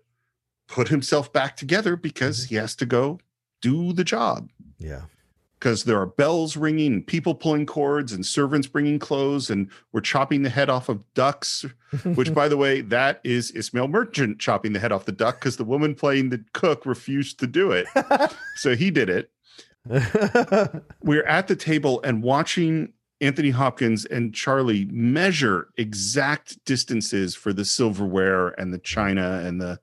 A: put himself back together because mm-hmm. he has to go do the job
E: yeah.
A: because there are bells ringing people pulling cords and servants bringing clothes and we're chopping the head off of ducks which by the way that is ismail merchant chopping the head off the duck because the woman playing the cook refused to do it so he did it we're at the table and watching anthony hopkins and charlie measure exact distances for the silverware and the china and the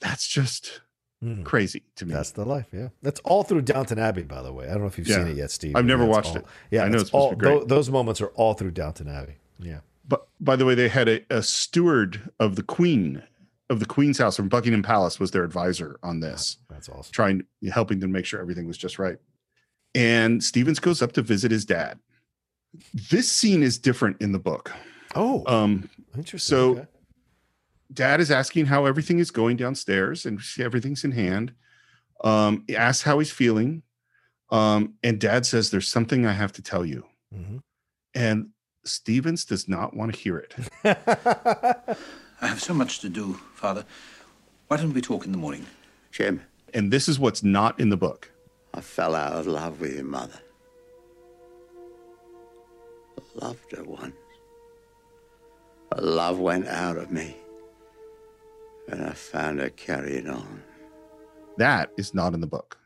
A: that's just
E: Mm.
A: crazy to me
E: That's the life, yeah. That's all through Downton Abbey, by the way. I don't know if you've
A: Yeah.
E: seen it yet, Steve.
A: I've never watched
E: all-
A: it.
E: Yeah,
A: I know
E: it's all, tho- those moments are all through Downton Abbey. Yeah.
A: But by the way, they had a, a steward of the Queen of the Queen's house from Buckingham Palace was their advisor on this,
E: That's awesome.
A: trying helping them make sure everything was just right. And Stevens goes up to visit his dad. This scene is different in the book.
E: Oh,
A: Um,
E: interesting.
A: so
E: okay.
A: dad is asking how everything is going downstairs and see everything's in hand. Um, he asks how he's feeling. Um, and dad says, There's something I have to tell you.
E: Mhm.
A: And Stevens does not want to hear it.
C: I have so much to do, Father. Why don't we talk in the morning?
J: Jim,
A: And this is what's not in the book.
J: I fell out of love with your mother. I loved her once. But love went out of me. And I found her carrying on.
A: That is not in the book.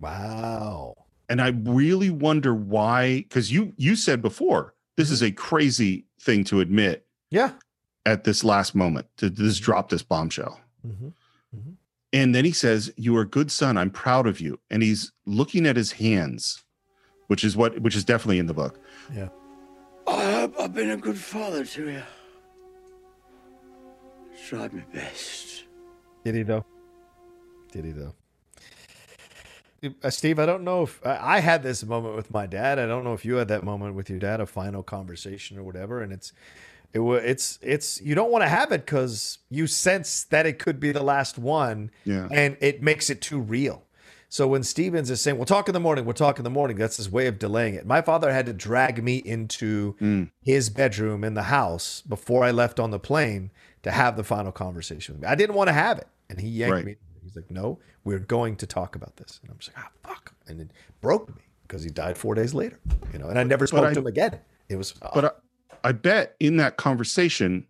E: Wow.
A: And I really wonder why, because you you said before this is a crazy thing to admit
E: Yeah.
A: At this last moment to just drop this bombshell.
E: Mm-hmm.
A: And then he says, "You are a good son. I'm proud of you." And he's looking at his hands, which is what which is definitely in the book.
E: Yeah.
J: I hope I've been a good father to you. Tried my best.
E: Did he though? Did he though? Uh, Steve, I don't know if I I had this moment with my dad. I don't know if you had that moment with your dad, a final conversation or whatever. And it's, it it's, it's. You don't want to have it because you sense that it could be the last one,
A: Yeah.
E: and it makes it too real. So when Stevens is saying, "We'll talk in the morning," we'll talk in the morning. That's his way of delaying it. My father had to drag me into his bedroom in the house before I left on the plane to have the final conversation with me. I didn't want to have it, and he yanked
A: Right.
E: me. He's like, "No, we're going to talk about this," and I'm just like, "Ah, fuck!" And it broke me because he died four days later. You know, and I never spoke
A: I-
E: to him again. It was,
A: But I, I bet in that conversation,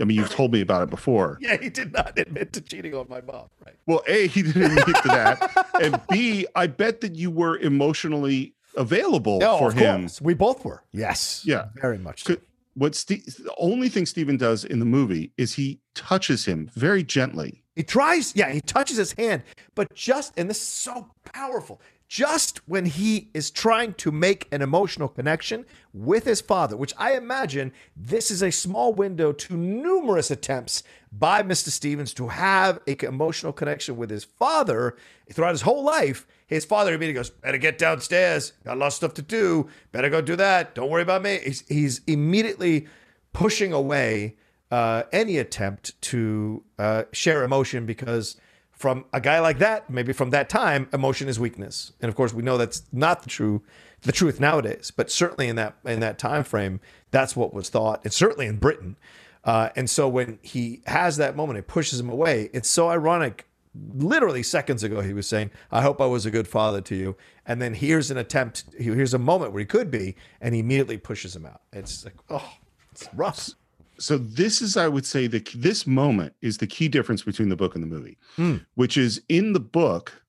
A: I mean, you've told me about it before.
E: yeah, he did not admit to cheating on my mom, right?
A: Well, A, he didn't admit to that. And B, I bet that you were emotionally available
E: No,
A: for
E: of
A: him.
E: course. We both were. Yes.
A: Yeah.
E: Very much. So.
A: What Ste the only thing Steven does in the movie is he touches him very gently.
E: He tries, yeah, he touches his hand, but just, and this is so powerful, just when he is trying to make an emotional connection with his father, which I imagine this is a small window to numerous attempts by Mr. Stevens to have an emotional connection with his father throughout his whole life. His father immediately goes, Better get downstairs. Got a lot of stuff to do. Better go do that. Don't worry about me. He's, he's immediately pushing away uh, any attempt to uh, share emotion because from a guy like that, maybe from that time, emotion is weakness. And of course, we know that's not the true the truth nowadays, but certainly in that in that time frame, that's what was thought, and certainly in Britain. Uh, and so when he has that moment, it pushes him away. It's so ironic. Literally seconds ago, he was saying, "I hope I was a good father to you," and then here's an attempt. Here's a moment where he could be, and he immediately pushes him out. It's like, oh, it's rough.
A: So this is, I would say, that this moment is the key difference between the book and the movie,
E: Hmm.
A: which is in the book,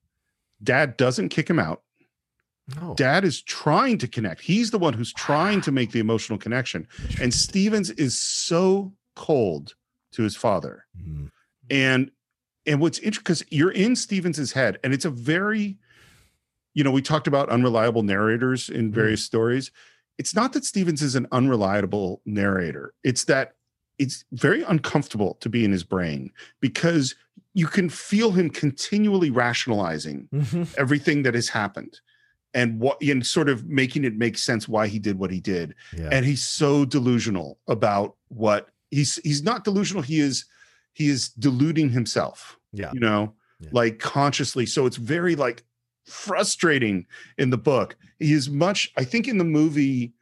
A: Dad doesn't kick him out.
E: No.
A: Dad is trying to connect. He's the one who's trying to make the emotional connection. And Stevens is so cold to his father.
E: Hmm.
A: And and what's interesting because you're in Stevens's head, and it's a very, you know, we talked about unreliable narrators in various stories. It's not that Stevens is an unreliable narrator. It's that it's very uncomfortable to be in his brain because you can feel him continually rationalizing mm-hmm. everything that has happened and what and sort of making it make sense why he did what he did.
E: Yeah.
A: and he's so delusional about what he's he's not delusional. He is he is deluding himself
E: Yeah.
A: you know like consciously. So it's very like frustrating in the book. He is much i think in the movie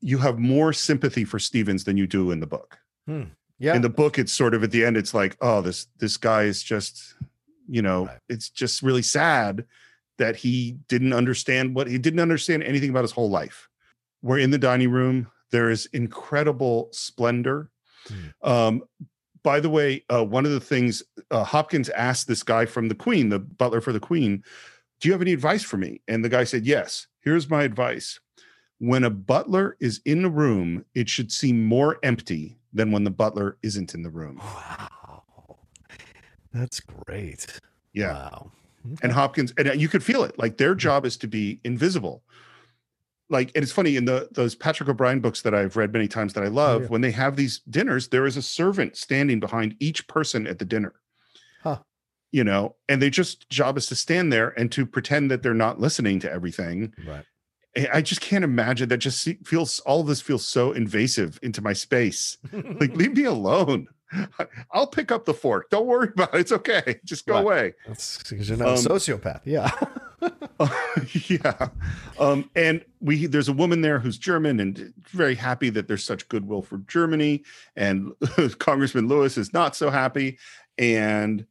A: you have more sympathy for stevens than you do in the book
E: Hmm. Yeah.
A: in the book it's sort of at the end it's like oh this this guy is just you know it's just really sad that he didn't understand what he didn't understand anything about his whole life. We're in the dining room. There is incredible splendor. Um by the way uh, one of the things uh, hopkins asked this guy from the queen the butler for the queen do you have any advice for me? And the guy said yes here's my advice. When a butler is in the room it should seem more empty than when the butler isn't in the room Wow.
E: That's great.
A: yeah
E: Wow.
A: and hopkins and uh, you could feel it like their job is to be invisible like and it's funny in the those patrick o'brian books that i've read many times that i love
E: yeah.
A: when they have these dinners there is a servant standing behind each person at the dinner
E: Huh.
A: you know and their just job is to stand there and to pretend that they're not listening to everything
E: Right.
A: I- just can't imagine that just feels all of this feels so invasive into my space. Like leave me alone. I'll pick up the fork. Don't worry about it. It's okay. Just go
E: Right.
A: away.
E: That's because you're not a
A: Um,
E: sociopath. Yeah.
A: yeah. Um and we there's a woman there who's german and very happy that there's such goodwill for germany. And congressman lewis is not so happy. And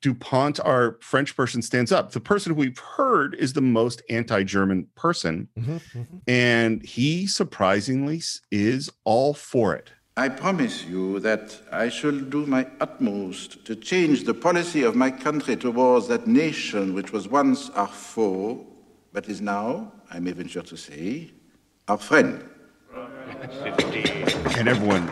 A: DuPont, our French person, stands up. The person who we've heard is the most anti German person.
E: Mm-hmm,
A: And he surprisingly is all for it.
N: I promise you that I shall do my utmost to change the policy of my country towards that nation which was once our foe, but is now, I may venture to say, our friend.
A: And everyone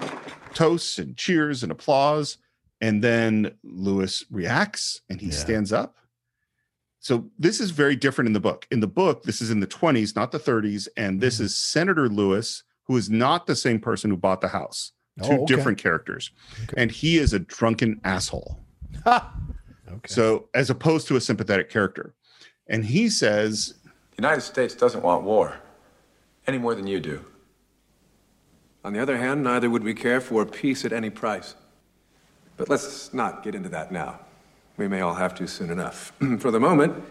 A: toasts and cheers and applause. And then Lewis reacts and he stands up. So this is very different in the book. In the book, this is in the 20s, not the 30s. And this mm-hmm. is Senator Lewis, who is not the same person who bought the house.
E: Oh,
A: Two
E: okay.
A: different characters. And he is a drunken asshole. okay. So as opposed to a sympathetic character. And he says,
M: The United States doesn't want war any more than you do. On the other hand, neither would we care for peace at any price. But let's not get into that now. We may all have to soon enough. for the moment,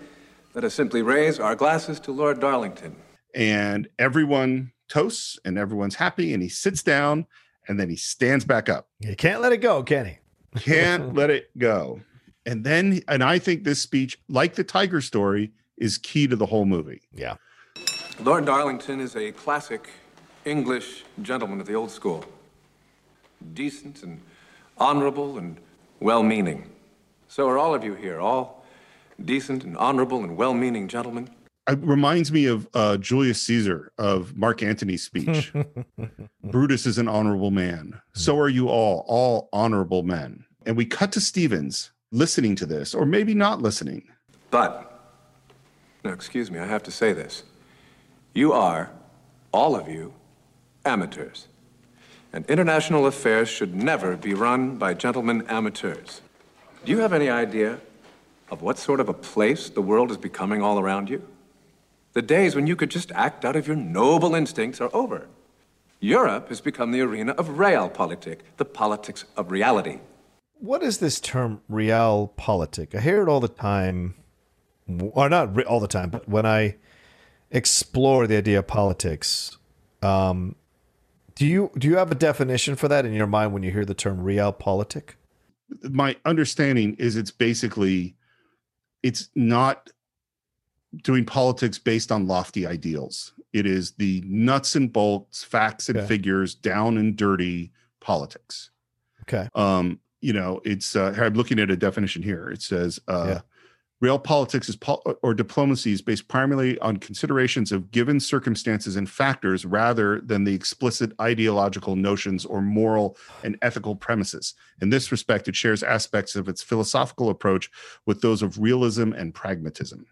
M: let us simply raise our glasses to Lord Darlington.
A: and everyone toasts and everyone's happy. And he sits down and then he stands back up.
E: He can't let it go, can he?
A: Can't let it go. And then, and I think this speech, like the Tiger story, is key to the whole movie.
E: Yeah.
M: Lord Darlington is a classic English gentleman of the old school. Decent and honorable and well meaning. So are all of you here, all decent and honorable and well meaning gentlemen.
A: It reminds me of uh, Julius Caesar of Mark Antony's speech. Brutus is an honorable man. So are you all, all honorable men. And we cut to Stevens listening to this, or maybe not listening.
M: But, now excuse me, I have to say this. You are, all of you, amateurs. And international affairs should never be run by gentlemen amateurs. Do you have any idea of what sort of a place the world is becoming all around you? The days when you could just act out of your noble instincts are over. Europe has become the arena of realpolitik, the politics of reality.
E: What is this term realpolitik? I hear it all the time, or not all the time, but when I explore the idea of politics, um, do you do you have a definition for that in your mind when you hear the term realpolitik?
A: my understanding is it's basically it's not doing politics based on lofty ideals it is the nuts and bolts facts and
E: Okay.
A: figures down and dirty politics
E: Okay.
A: um you know it's uh i'm looking at a definition here it says uh
E: Yeah.
A: Real politics is pol- or diplomacy is based primarily on considerations of given circumstances and factors rather than the explicit ideological notions or moral and ethical premises in this respect it shares aspects of its philosophical approach with those of realism and pragmatism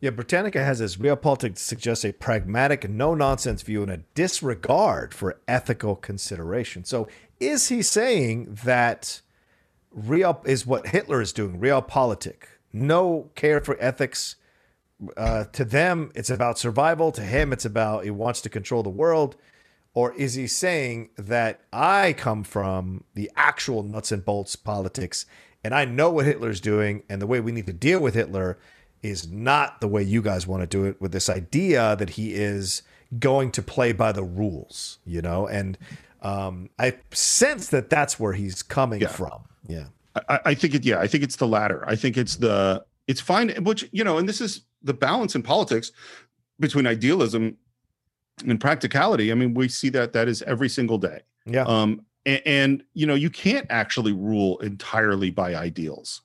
E: Yeah, Britannica has this realpolitik suggests a pragmatic, no nonsense view and a disregard for ethical consideration. So, is he saying that real is what Hitler is doing? real Realpolitik, no care for ethics. Uh, to them, it's about survival. To him, it's about he wants to control the world. Or is he saying that I come from the actual nuts and bolts politics and I know what Hitler's doing and the way we need to deal with Hitler is not the way you guys want to do it with this idea that he is going to play by the rules, you know? And um, I sense that that's where he's coming from. Yeah.
A: I, I think it. Yeah, I think it's the latter. I think it's the. It's fine. Which you know, and this is the balance in politics between idealism and practicality. I mean, we see that that is every single day.
E: Yeah.
A: Um. And, and you know, you can't actually rule entirely by ideals.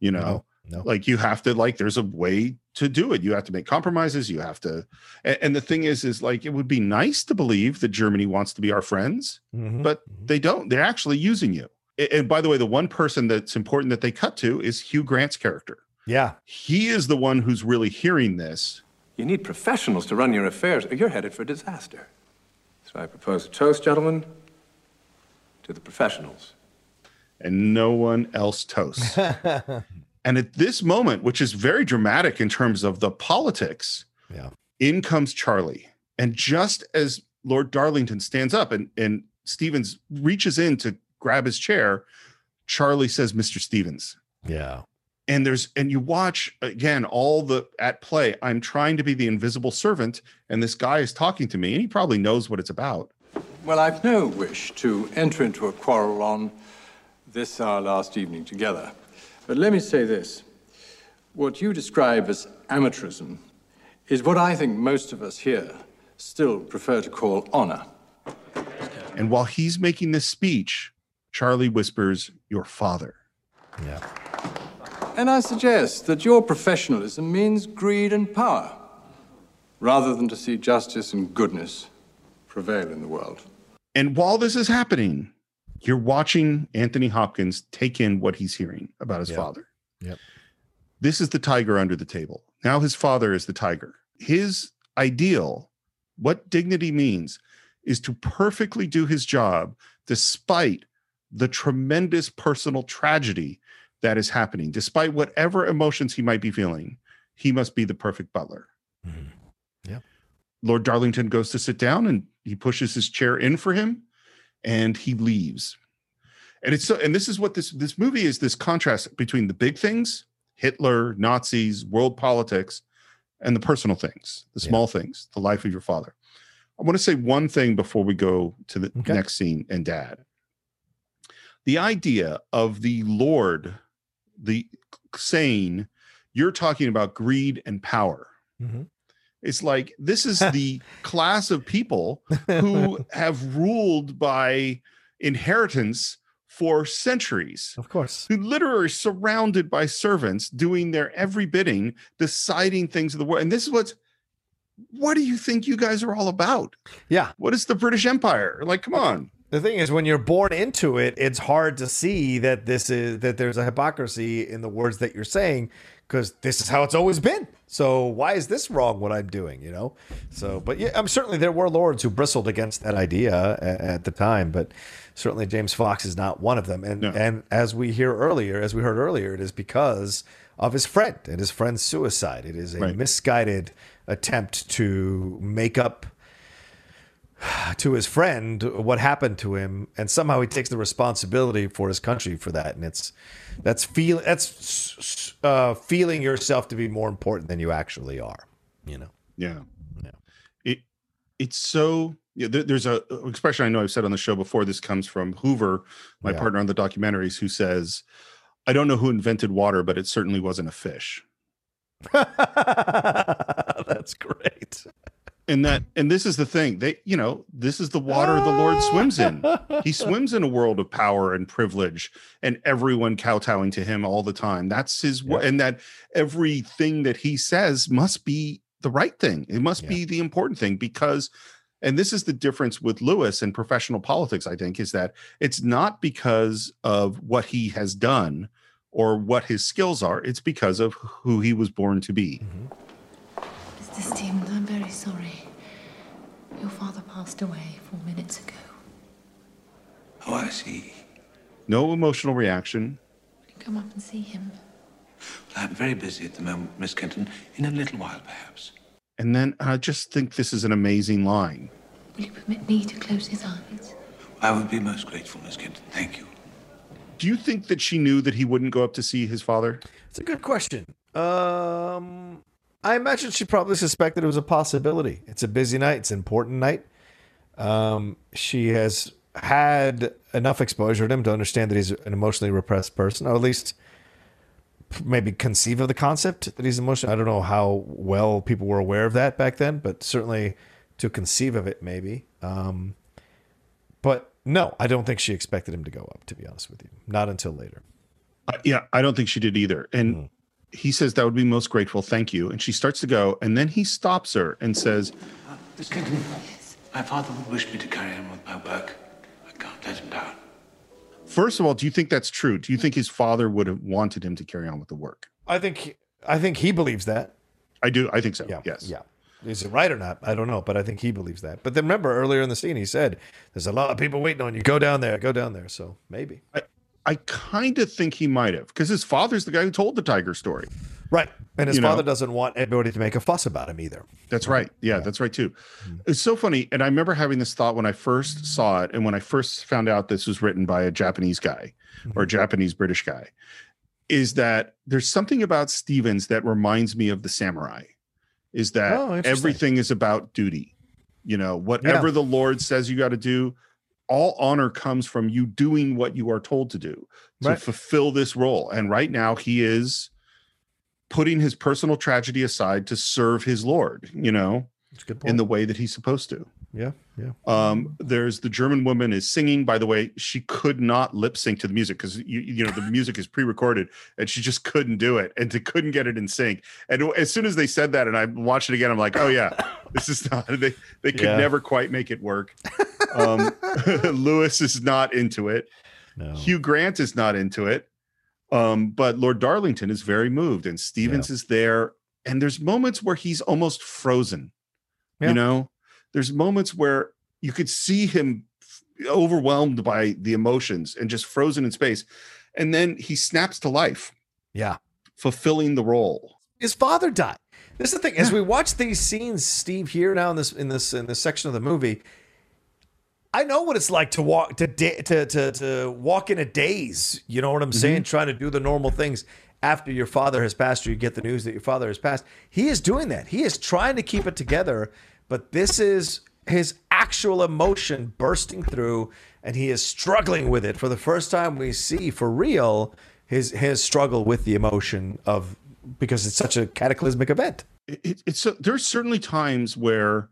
A: You know,
E: No, no.
A: like you have to like. There's a way to do it. You have to make compromises. You have to. And, and the thing is, is like it would be nice to believe that Germany wants to be our friends,
E: Mhm.
A: but they don't. They're actually using you. A- And by the way, the one person that's important that they cut to is Hugh Grant's character.
E: Yeah.
A: He is the one who's really hearing this.
M: You need professionals to run your affairs, or you're headed for disaster. So I propose a toast, gentlemen, to the professionals.
A: and no one else toasts. and at this moment, which is very dramatic in terms of the politics,
E: Yeah.
A: in comes Charlie. And just as Lord Darlington stands up and, and Stevens reaches in to grab his chair, Charlie says, Mr. Stevens.
E: Yeah.
A: And there's and you watch again all the at play. I'm trying to be the invisible servant, and this guy is talking to me, and he probably knows what it's about.
G: Well, I've no wish to enter into a quarrel on this our last evening together. But let me say this. What you describe as amateurism is what I think most of us here still prefer to call honor.
A: And while he's making this speech, Charlie whispers, Your father.
E: Yeah.
G: And I suggest that your professionalism means greed and power, rather than to see justice and goodness prevail in the world.
A: And while this is happening, you're watching Anthony Hopkins take in what he's hearing about his
E: Yep.
A: father.
E: Yep.
A: This is the tiger under the table. Now his father is the tiger. His ideal, what dignity means, is to perfectly do his job despite the tremendous personal tragedy that is happening, despite whatever emotions he might be feeling. He must be the perfect butler.
E: Mm-hmm.
A: Yeah, Lord Darlington goes to sit down and he pushes his chair in for him and he leaves. And it's so and this is what this this movie is this contrast between the big things, Hitler, Nazis, world politics, and the personal things, the small things, the life of your father. I want to say one thing before we go to the
E: Okay.
A: next scene and dad. The idea of the Lord, the saying, you're talking about greed and power.
E: Mhm.
A: It's like this is the class of people who have ruled by inheritance for centuries.
E: Of course.
A: Who literally are surrounded by servants doing their every bidding, deciding things of the world. And this is what's what do you think you guys are all about?
E: Yeah.
A: What is the British Empire? Like, come on.
E: The thing is, when you're born into it, it's hard to see that this is that there's a hypocrisy in the words that you're saying because this is how it's always been. So why is this wrong? What I'm doing, you know? So, but yeah, I'm certainly there were lords who bristled against that idea at, at the time, but certainly James Fox is not one of them. And and as we hear earlier, as we heard earlier, it is because of his friend and his friend's suicide. It is a
A: Right.
E: misguided attempt to make up to his friend what happened to him and somehow he takes the responsibility for his country for that and it's that's feel that's uh, feeling yourself to be more important than you actually are you know
A: Yeah. Yeah. It it's so yeah, there, there's a a expression I know I've said on the show before. This comes from Hoover, my
E: Yeah.
A: partner on the documentaries, who says, I don't know who invented water, but it certainly wasn't a fish.
E: that's great.
A: And that and this is the thing. They, you know, this is the water the Lord swims in. He swims in a world of power and privilege and everyone kowtowing to him all the time. That's his wo- and that everything that he says must be the right thing. It must be the important thing because and this is the difference with Lewis and professional politics, I think, is that it's not because of what he has done or what his skills are. It's because of who he was born to be. Mm-hmm.
D: Mr. Stevens, I'm very sorry. Your father passed away four minutes ago.
C: Oh, I see.
A: No emotional reaction.
D: Come up and see him.
C: Well, I'm very busy at the moment, Miss Kenton. In a little while, perhaps.
A: And then I just think this is an amazing line.
D: Will you permit me to close his eyes?
C: I would be most grateful, Miss Kenton. Thank you.
A: Do you think that she knew that he wouldn't go up to see his father?
E: It's a good question. Um, I imagine she probably suspected it was a possibility. It's a busy night. It's an important night. Um, she has had enough exposure to him to understand that he's an emotionally repressed person, or at least maybe conceive of the concept that he's emotional. I don't know how well people were aware of that back then, but certainly to conceive of it, maybe. Um, but no, I don't think she expected him to go up. To be honest with you, not until later.
A: Uh, yeah, I don't think she did either. And
E: Hmm.
A: He says, That would be most grateful. Thank you. And she starts to go. And then he stops her and says,
C: Miss Kenton, my father would wish me to carry on with my work. I can't let him down.
A: First of all, do you think that's true? Do you think his father would have wanted him to carry on with the work?
E: I think I think he believes that.
A: I do. I think so.
E: Yeah.
A: Yes.
E: Yeah. Is it right or not? I don't know, but I think he believes that. But then remember earlier in the scene, he said, "There's a lot of people waiting on you. Go down there. Go down there." So maybe.
A: I, I kind of think he might have because his father's the guy who told the tiger story.
E: Right. And his
A: You know.
E: father doesn't want everybody to make a fuss about him either.
A: That's right. Yeah, that's right too. Hmm. It's so funny. And I remember having this thought when I first saw it and when I first found out this was written by a Japanese guy or a Japanese British guy is that there's something about Stevens that reminds me of the samurai. Is that
E: Oh,
A: everything is about duty. You know, whatever
E: Yeah.
A: the Lord says you got to do, all honor comes from you doing what you are told to do to
E: Right.
A: fulfill this role. And right now he is putting his personal tragedy aside to serve his Lord, you know,
E: That's a good
A: in the way that he's supposed to.
E: Yeah, yeah.
A: Um, there's the German woman is singing. By the way, she could not lip sync to the music because you you know the music is pre-recorded, and she just couldn't do it, and to, couldn't get it in sync. And as soon as they said that, and I watched it again, I'm like, oh yeah, this is not. They they could
E: Yeah.
A: never quite make it work. Um, Lewis is not into it.
E: No.
A: Hugh Grant is not into it. Um, but Lord Darlington is very moved, and Stevens is there. And there's moments where he's almost frozen.
E: Yeah.
A: You know, there's moments where you could see him overwhelmed by the emotions and just frozen in space. And then he snaps to life,
E: Yeah.
A: fulfilling the role.
E: His father died. This is the thing. As we watch these scenes, Steve, here now in this in this in this section of the movie, I know what it's like to walk to da- to to to walk in a daze. You know what I'm mm-hmm. saying? Trying to do the normal things after your father has passed, or you get the news that your father has passed. He is doing that. He is trying to keep it together, but this is his actual emotion bursting through, and he is struggling with it for the first time. We see for real his his struggle with the emotion of because it's such a cataclysmic event.
A: It, it, it's so, there's certainly times where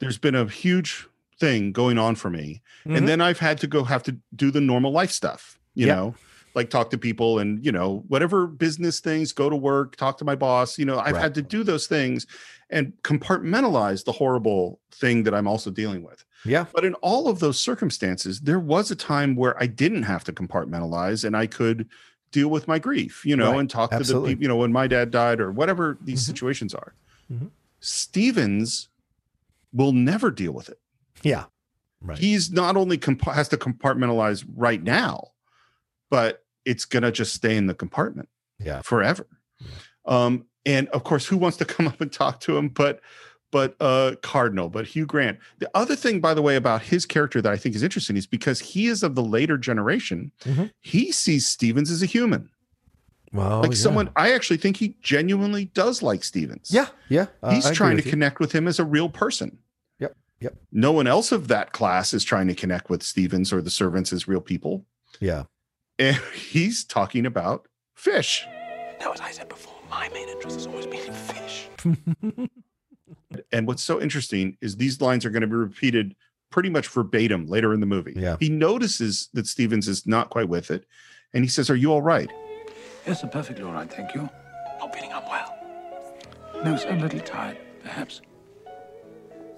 A: there's been a huge thing going on for me,
E: Mhm.
A: and then I've had to go have to do the normal life stuff. You
E: Yeah.
A: know, like talk to people and you know whatever business things, go to work, talk to my boss. You know, I've
E: Right.
A: had to do those things and compartmentalize the horrible thing that I'm also dealing with.
E: Yeah.
A: But in all of those circumstances, there was a time where I didn't have to compartmentalize and I could deal with my grief, you know,
E: Right.
A: and talk to the people, you know, when my dad died or whatever these situations are.
E: Mhm.
A: Stevens will never deal with it.
E: Yeah. Right.
A: He's not only comp- has to compartmentalize right now, but it's going to just stay in the compartment
E: Yeah.
A: forever. Um, and of course, who wants to come up and talk to him? But but uh Cardinal, but Hugh Grant. The other thing, by the way, about his character that I think is interesting is because he is of the later generation,
E: Mhm.
A: he sees Stevens as a human.
E: Well,
A: like
E: yeah.
A: someone I actually think he genuinely does like Stevens.
E: Yeah, yeah. uh,
A: He's
E: I
A: trying to
E: you.
A: connect with him as a real person.
E: Yep, yep.
A: No one else of that class is trying to connect with Stevens or the servants as real people.
E: Yeah.
A: And he's talking about fish.
K: Now, as I said before, my main interest has always been in fish.
A: And what's so interesting is these lines are going to be repeated pretty much verbatim later in the movie.
E: Yeah.
A: He notices that Stevens is not quite with it. And he says, Are you all right?
C: Yes, I'm perfectly all right, thank you.
K: Not feeling unwell.
C: No, sir, a little tired, perhaps.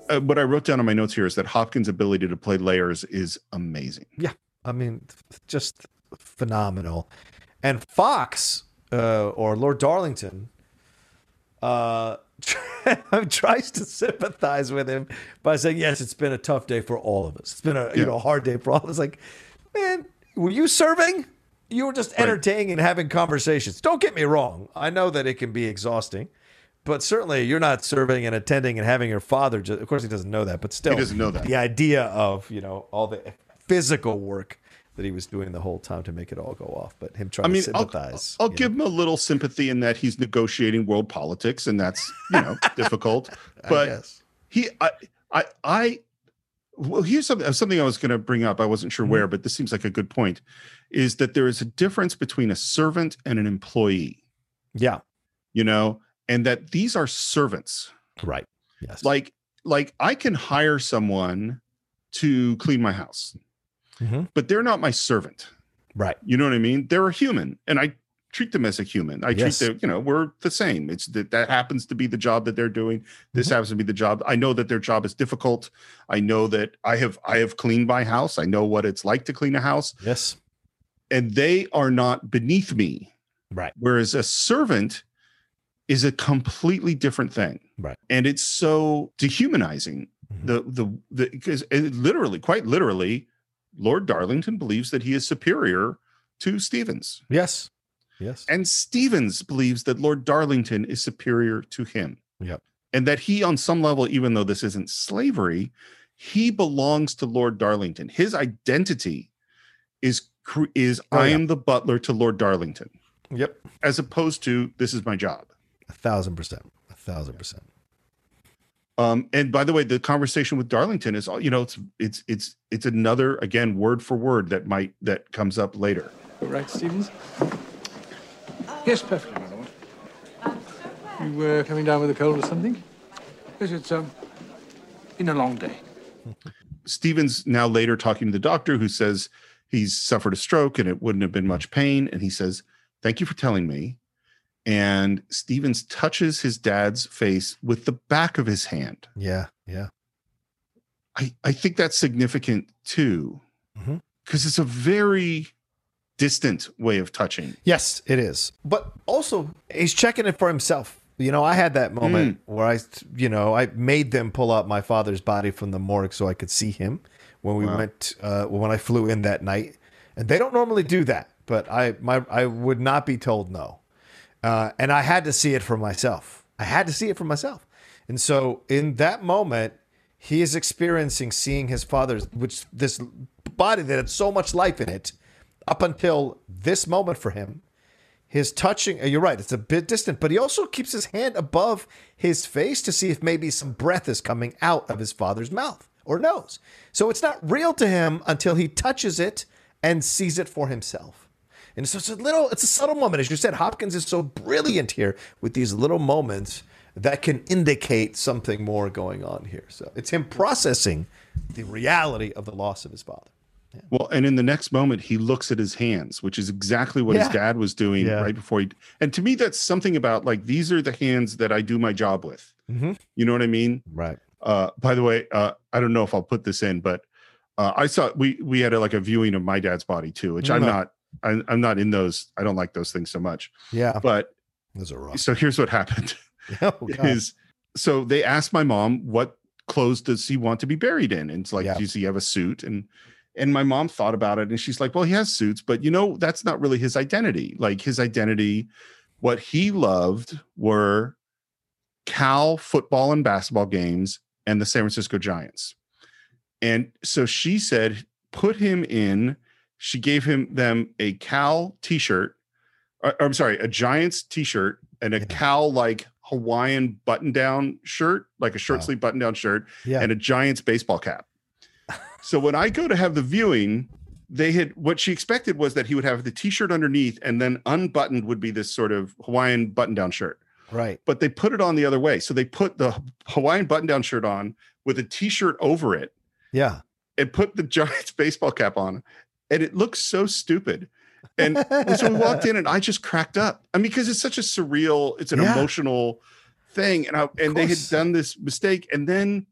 A: Uh, what I wrote down on my notes here is that Hopkins' ability to play layers is amazing.
E: Yeah, I mean, just phenomenal. And Fox uh, or Lord Darlington uh, tries to sympathize with him by saying, "Yes, it's been a tough day for all of us. It's been a you know hard day for all of us." Like, man, were you serving? You were just entertaining and having conversations. Don't get me wrong. I know that it can be exhausting. But certainly, you're not serving and attending and having your father. Just, of course, he doesn't know that, but still, he
A: doesn't know that.
E: The idea of you know all the physical work that he was doing the whole time to make it all go off, but him trying
A: I mean,
E: to
A: I'll. I'll give him a little sympathy in that he's negotiating world politics, and that's you know difficult. But he, I, I, I. Well, here's something uh, something I was going to bring up. I wasn't sure mm-hmm. where, but this seems like a good point. Is that there is a difference between a servant and an employee?
E: Yeah,
A: You know, and that these are servants.
E: right. Yes.
A: Like, like I can hire someone to clean my house,
E: Mhm.
A: but they're not my servant.
E: Right.
A: You know what I mean? They're a human, and I treat them as a human. I
E: Yes.
A: treat them, you know, we're the same. It's that that happens to be the job that they're doing. This
E: Mm-hmm.
A: happens to be the job. I know that their job is difficult. I know that I have I have cleaned my house. I know what it's like to clean a house,
E: Yes.
A: and they are not beneath me.
E: Right.
A: Whereas a servant is a completely different thing.
E: Right.
A: And it's so dehumanizing.
E: Mm-hmm.
A: The the the because literally, quite literally, Lord Darlington believes that he is superior to Stevens.
E: Yes. Yes.
A: And Stevens believes that Lord Darlington is superior to him.
E: Yep.
A: And that he, on some level, even though this isn't slavery, he belongs to Lord Darlington. His identity is is
E: Oh,
A: I
E: yeah.
A: am the butler to Lord Darlington,
E: Yep.
A: as opposed to this is my job.
E: A thousand percent. A thousand percent.
A: Um, and by the way, the conversation with Darlington is all you know. It's it's it's it's another again word for word that might that comes up later.
G: Right, Stevens? Yes, perfectly, my lord. You were uh, coming down with a cold or something? Yes, it's um, been a long day.
A: Stevens now later talking to the doctor who says he's suffered a stroke and it wouldn't have been much pain. And he says, Thank you for telling me. And Stevens touches his dad's face with the back of his hand.
E: Yeah, yeah.
A: I, I think that's significant too, because it's a very distant way of touching.
E: Yes, it is. But also, he's checking it for himself. You know, I had that moment where I, you know, I made them pull out my father's body from the morgue so I could see him when we
A: Wow.
E: went uh, when I flew in that night. And they don't normally do that, but I my I would not be told no. Uh, and I had to see it for myself. I had to see it for myself. And so in that moment, he is experiencing seeing his father's, which this body that had so much life in it, up until this moment for him. His touching, uh, you're right, it's a bit distant, but he also keeps his hand above his face to see if maybe some breath is coming out of his father's mouth or nose. So it's not real to him until he touches it and sees it for himself. And so it's a little, it's a subtle moment. As you said, Hopkins is so brilliant here with these little moments that can indicate something more going on here. So it's him processing the reality of the loss of his father.
A: Well, and in the next moment, he looks at his hands, which is exactly what his dad was doing
E: Yeah.
A: right before he. And to me, that's something about like these are the hands that I do my job with.
E: Mhm.
A: You know what I mean?
E: Right.
A: Uh, by the way, uh, I don't know if I'll put this in, but uh, I saw we we had a, like a viewing of my dad's body too, which I'm not. I'm, I'm not in those. I don't like those things so much.
E: Yeah.
A: But
E: Those are rough.
A: so here's what happened.
E: Oh, God.
A: is so they asked my mom what clothes does he want to be buried in and it's like
E: Yeah.
A: does he have a suit and and my mom thought about it and she's like well he has suits but you know that's not really his identity like his identity what he loved were cal football and basketball games and the san francisco giants and so she said put him in she gave him them a cal t-shirt or, or, i'm sorry a giants t-shirt and a cal like hawaiian button down shirt like a short sleeve button down shirt
E: Yeah.
A: and a giants baseball cap so when i go to have the viewing they had what she expected was that he would have the t-shirt underneath and then unbuttoned would be this sort of hawaiian button down shirt
E: Right.
A: but they put it on the other way so they put the hawaiian button down shirt on with a t-shirt over it
E: Yeah.
A: and put the Giants baseball cap on, and it looks so stupid. And so we walked in, and I just cracked up. I mean, because it's such a surreal, it's an
E: Yeah.
A: emotional thing, and I, and they had done this mistake, and then,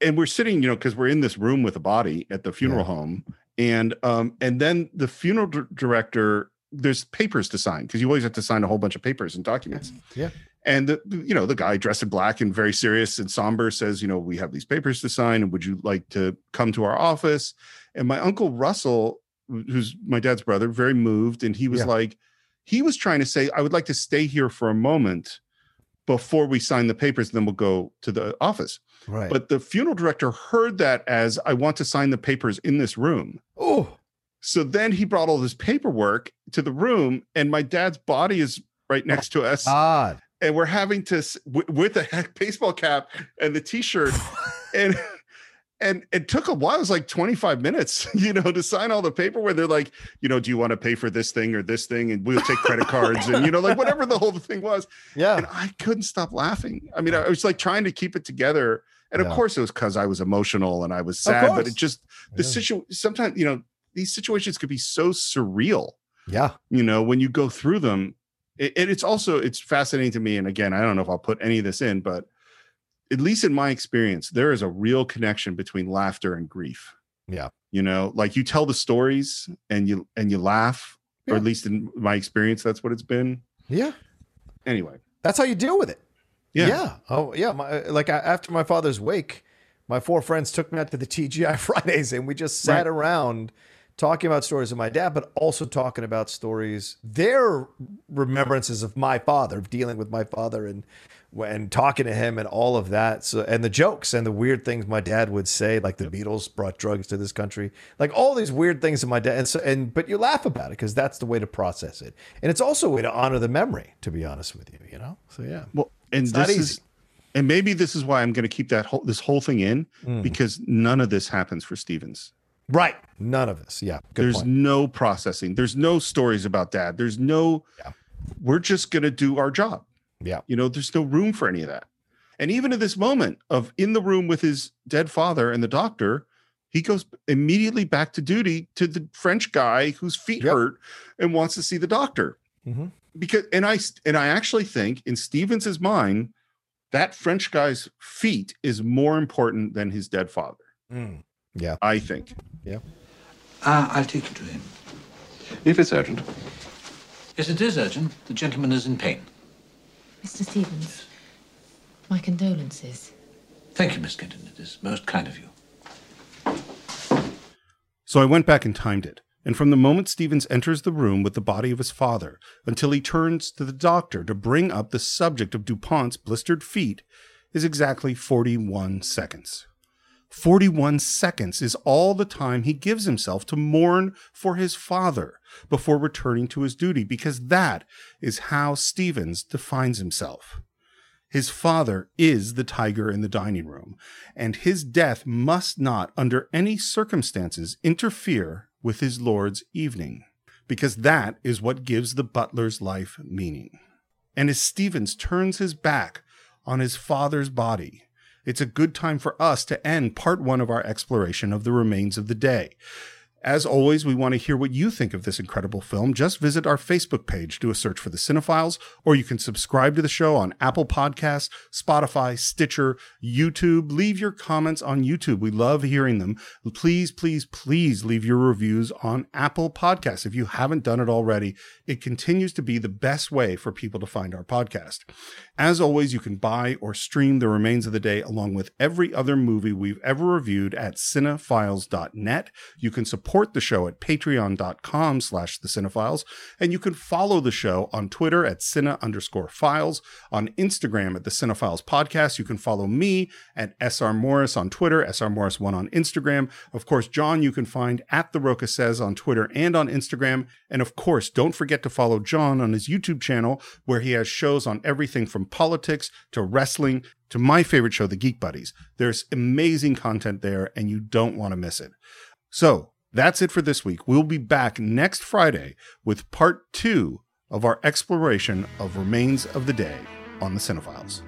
A: and we're sitting, you know, because we're in this room with a body at the funeral home, and um, and then the funeral dir- director, there's papers to sign because you always have to sign a whole bunch of papers and documents.
E: Yeah.
A: And the you know the guy dressed in black and very serious and somber says, you know, we have these papers to sign, and would you like to come to our office? And my uncle Russell, who's my dad's brother, very moved, and he was
E: Yeah.
A: like, he was trying to say, I would like to stay here for a moment before we sign the papers, then we'll go to the office.
E: Right.
A: But the funeral director heard that as I want to sign the papers in this room.
E: Oh.
A: So then he brought all this paperwork to the room, and my dad's body is right next to us
E: God.
A: And we're having to w- with the baseball cap and the t-shirt. And and it took a while it was like 25 minutes you know to sign all the paperwork. They're like you know do you want to pay for this thing or this thing? And we'll take credit cards and you know like whatever the whole thing was.
E: Yeah.
A: and i couldn't stop laughing. I mean i was like trying to keep it together. And of course it was because i was emotional and i was sad but it just the
E: Yeah.
A: situation sometimes you know these situations could be so surreal.
E: Yeah.
A: you know when you go through them it, it- it's also it's fascinating to me and again i don't know if i'll put any of this in but at least in my experience there is a real connection between laughter and grief
E: Yeah.
A: you know like you tell the stories and you and you laugh or at least in my experience that's what it's been
E: Yeah.
A: anyway
E: That's how you deal with it.
A: Yeah.
E: Yeah. Oh, yeah. My, like I, after my father's wake, my four friends took me out to the TGI Fridays and we just sat
A: Right.
E: around talking about stories of my dad, but also talking about stories, their remembrances of my father, of dealing with my father and and talking to him and all of that. So and the jokes and the weird things my dad would say, like the Beatles brought drugs to this country, like all these weird things that my dad and so and but you laugh about it because that's the way to process it, and it's also a way to honor the memory. To be honest with you, you know. So yeah.
A: well and this is. And maybe this is why I'm going to keep that whole this whole thing in
E: Mm.
A: because none of this happens for Stevens.
E: Right. None of this. Yeah. Good
A: There's
E: point.
A: no processing. There's no stories about dad. There's no. We're just going to do our job.
E: Yeah.
A: You know, there's no room for any of that. And even at this moment of in the room with his dead father and the doctor, he goes immediately back to duty to the French guy whose feet hurt and wants to see the doctor.
E: Mhm.
A: Because and I and I actually think in Stevens's mind, that French guy's feet is more important than his dead father.
E: Mm. Yeah.
A: I think.
E: Yeah.
C: Uh, I'll take you to him.
G: If it's urgent.
C: Yes, it is urgent. The gentleman is in pain.
D: Mr. Stevens, my condolences.
C: Thank you, Miss Kenton. It is most kind of you.
A: So I went back and timed it. And from the moment Stevens enters the room with the body of his father until he turns to the doctor to bring up the subject of DuPont's blistered feet is exactly 41 seconds. 41 seconds is all the time he gives himself to mourn for his father before returning to his duty, because that is how Stevens defines himself. His father is the tiger in the dining room, and his death must not, under any circumstances, interfere with his lord's evening, because that is what gives the butler's life meaning. And as Stevens turns his back on his father's body, it's a good time for us to end part one of our exploration of the remains of the day. As always, we want to hear what you think of this incredible film. Just visit our Facebook page, do a search for the Cine-Files, or you can subscribe to the show on Apple Podcasts, Spotify, Stitcher, YouTube. Leave your comments on YouTube. We love hearing them. Please, please, please leave your reviews on Apple Podcasts. If you haven't done it already, it continues to be the best way for people to find our podcast. As always, you can buy or stream The Remains of the Day along with every other movie we've ever reviewed at cine-files.net. You can support the show at patreon.com slash the and you can follow the show on Twitter at cine underscore files, on Instagram at the Cine-Files Podcast. You can follow me at SR Morris on Twitter, SR Morris1 on Instagram. Of course, John, you can find at The Rocha Says on Twitter and on Instagram. And of course, don't forget to follow John on his YouTube channel, where he has shows on everything from politics to wrestling to my favorite show, The Geek Buddies. There's amazing content there, and you don't want to miss it. So that's it for this week. We'll be back next Friday with part two of our exploration of Remains of the Day on the Cine-Files.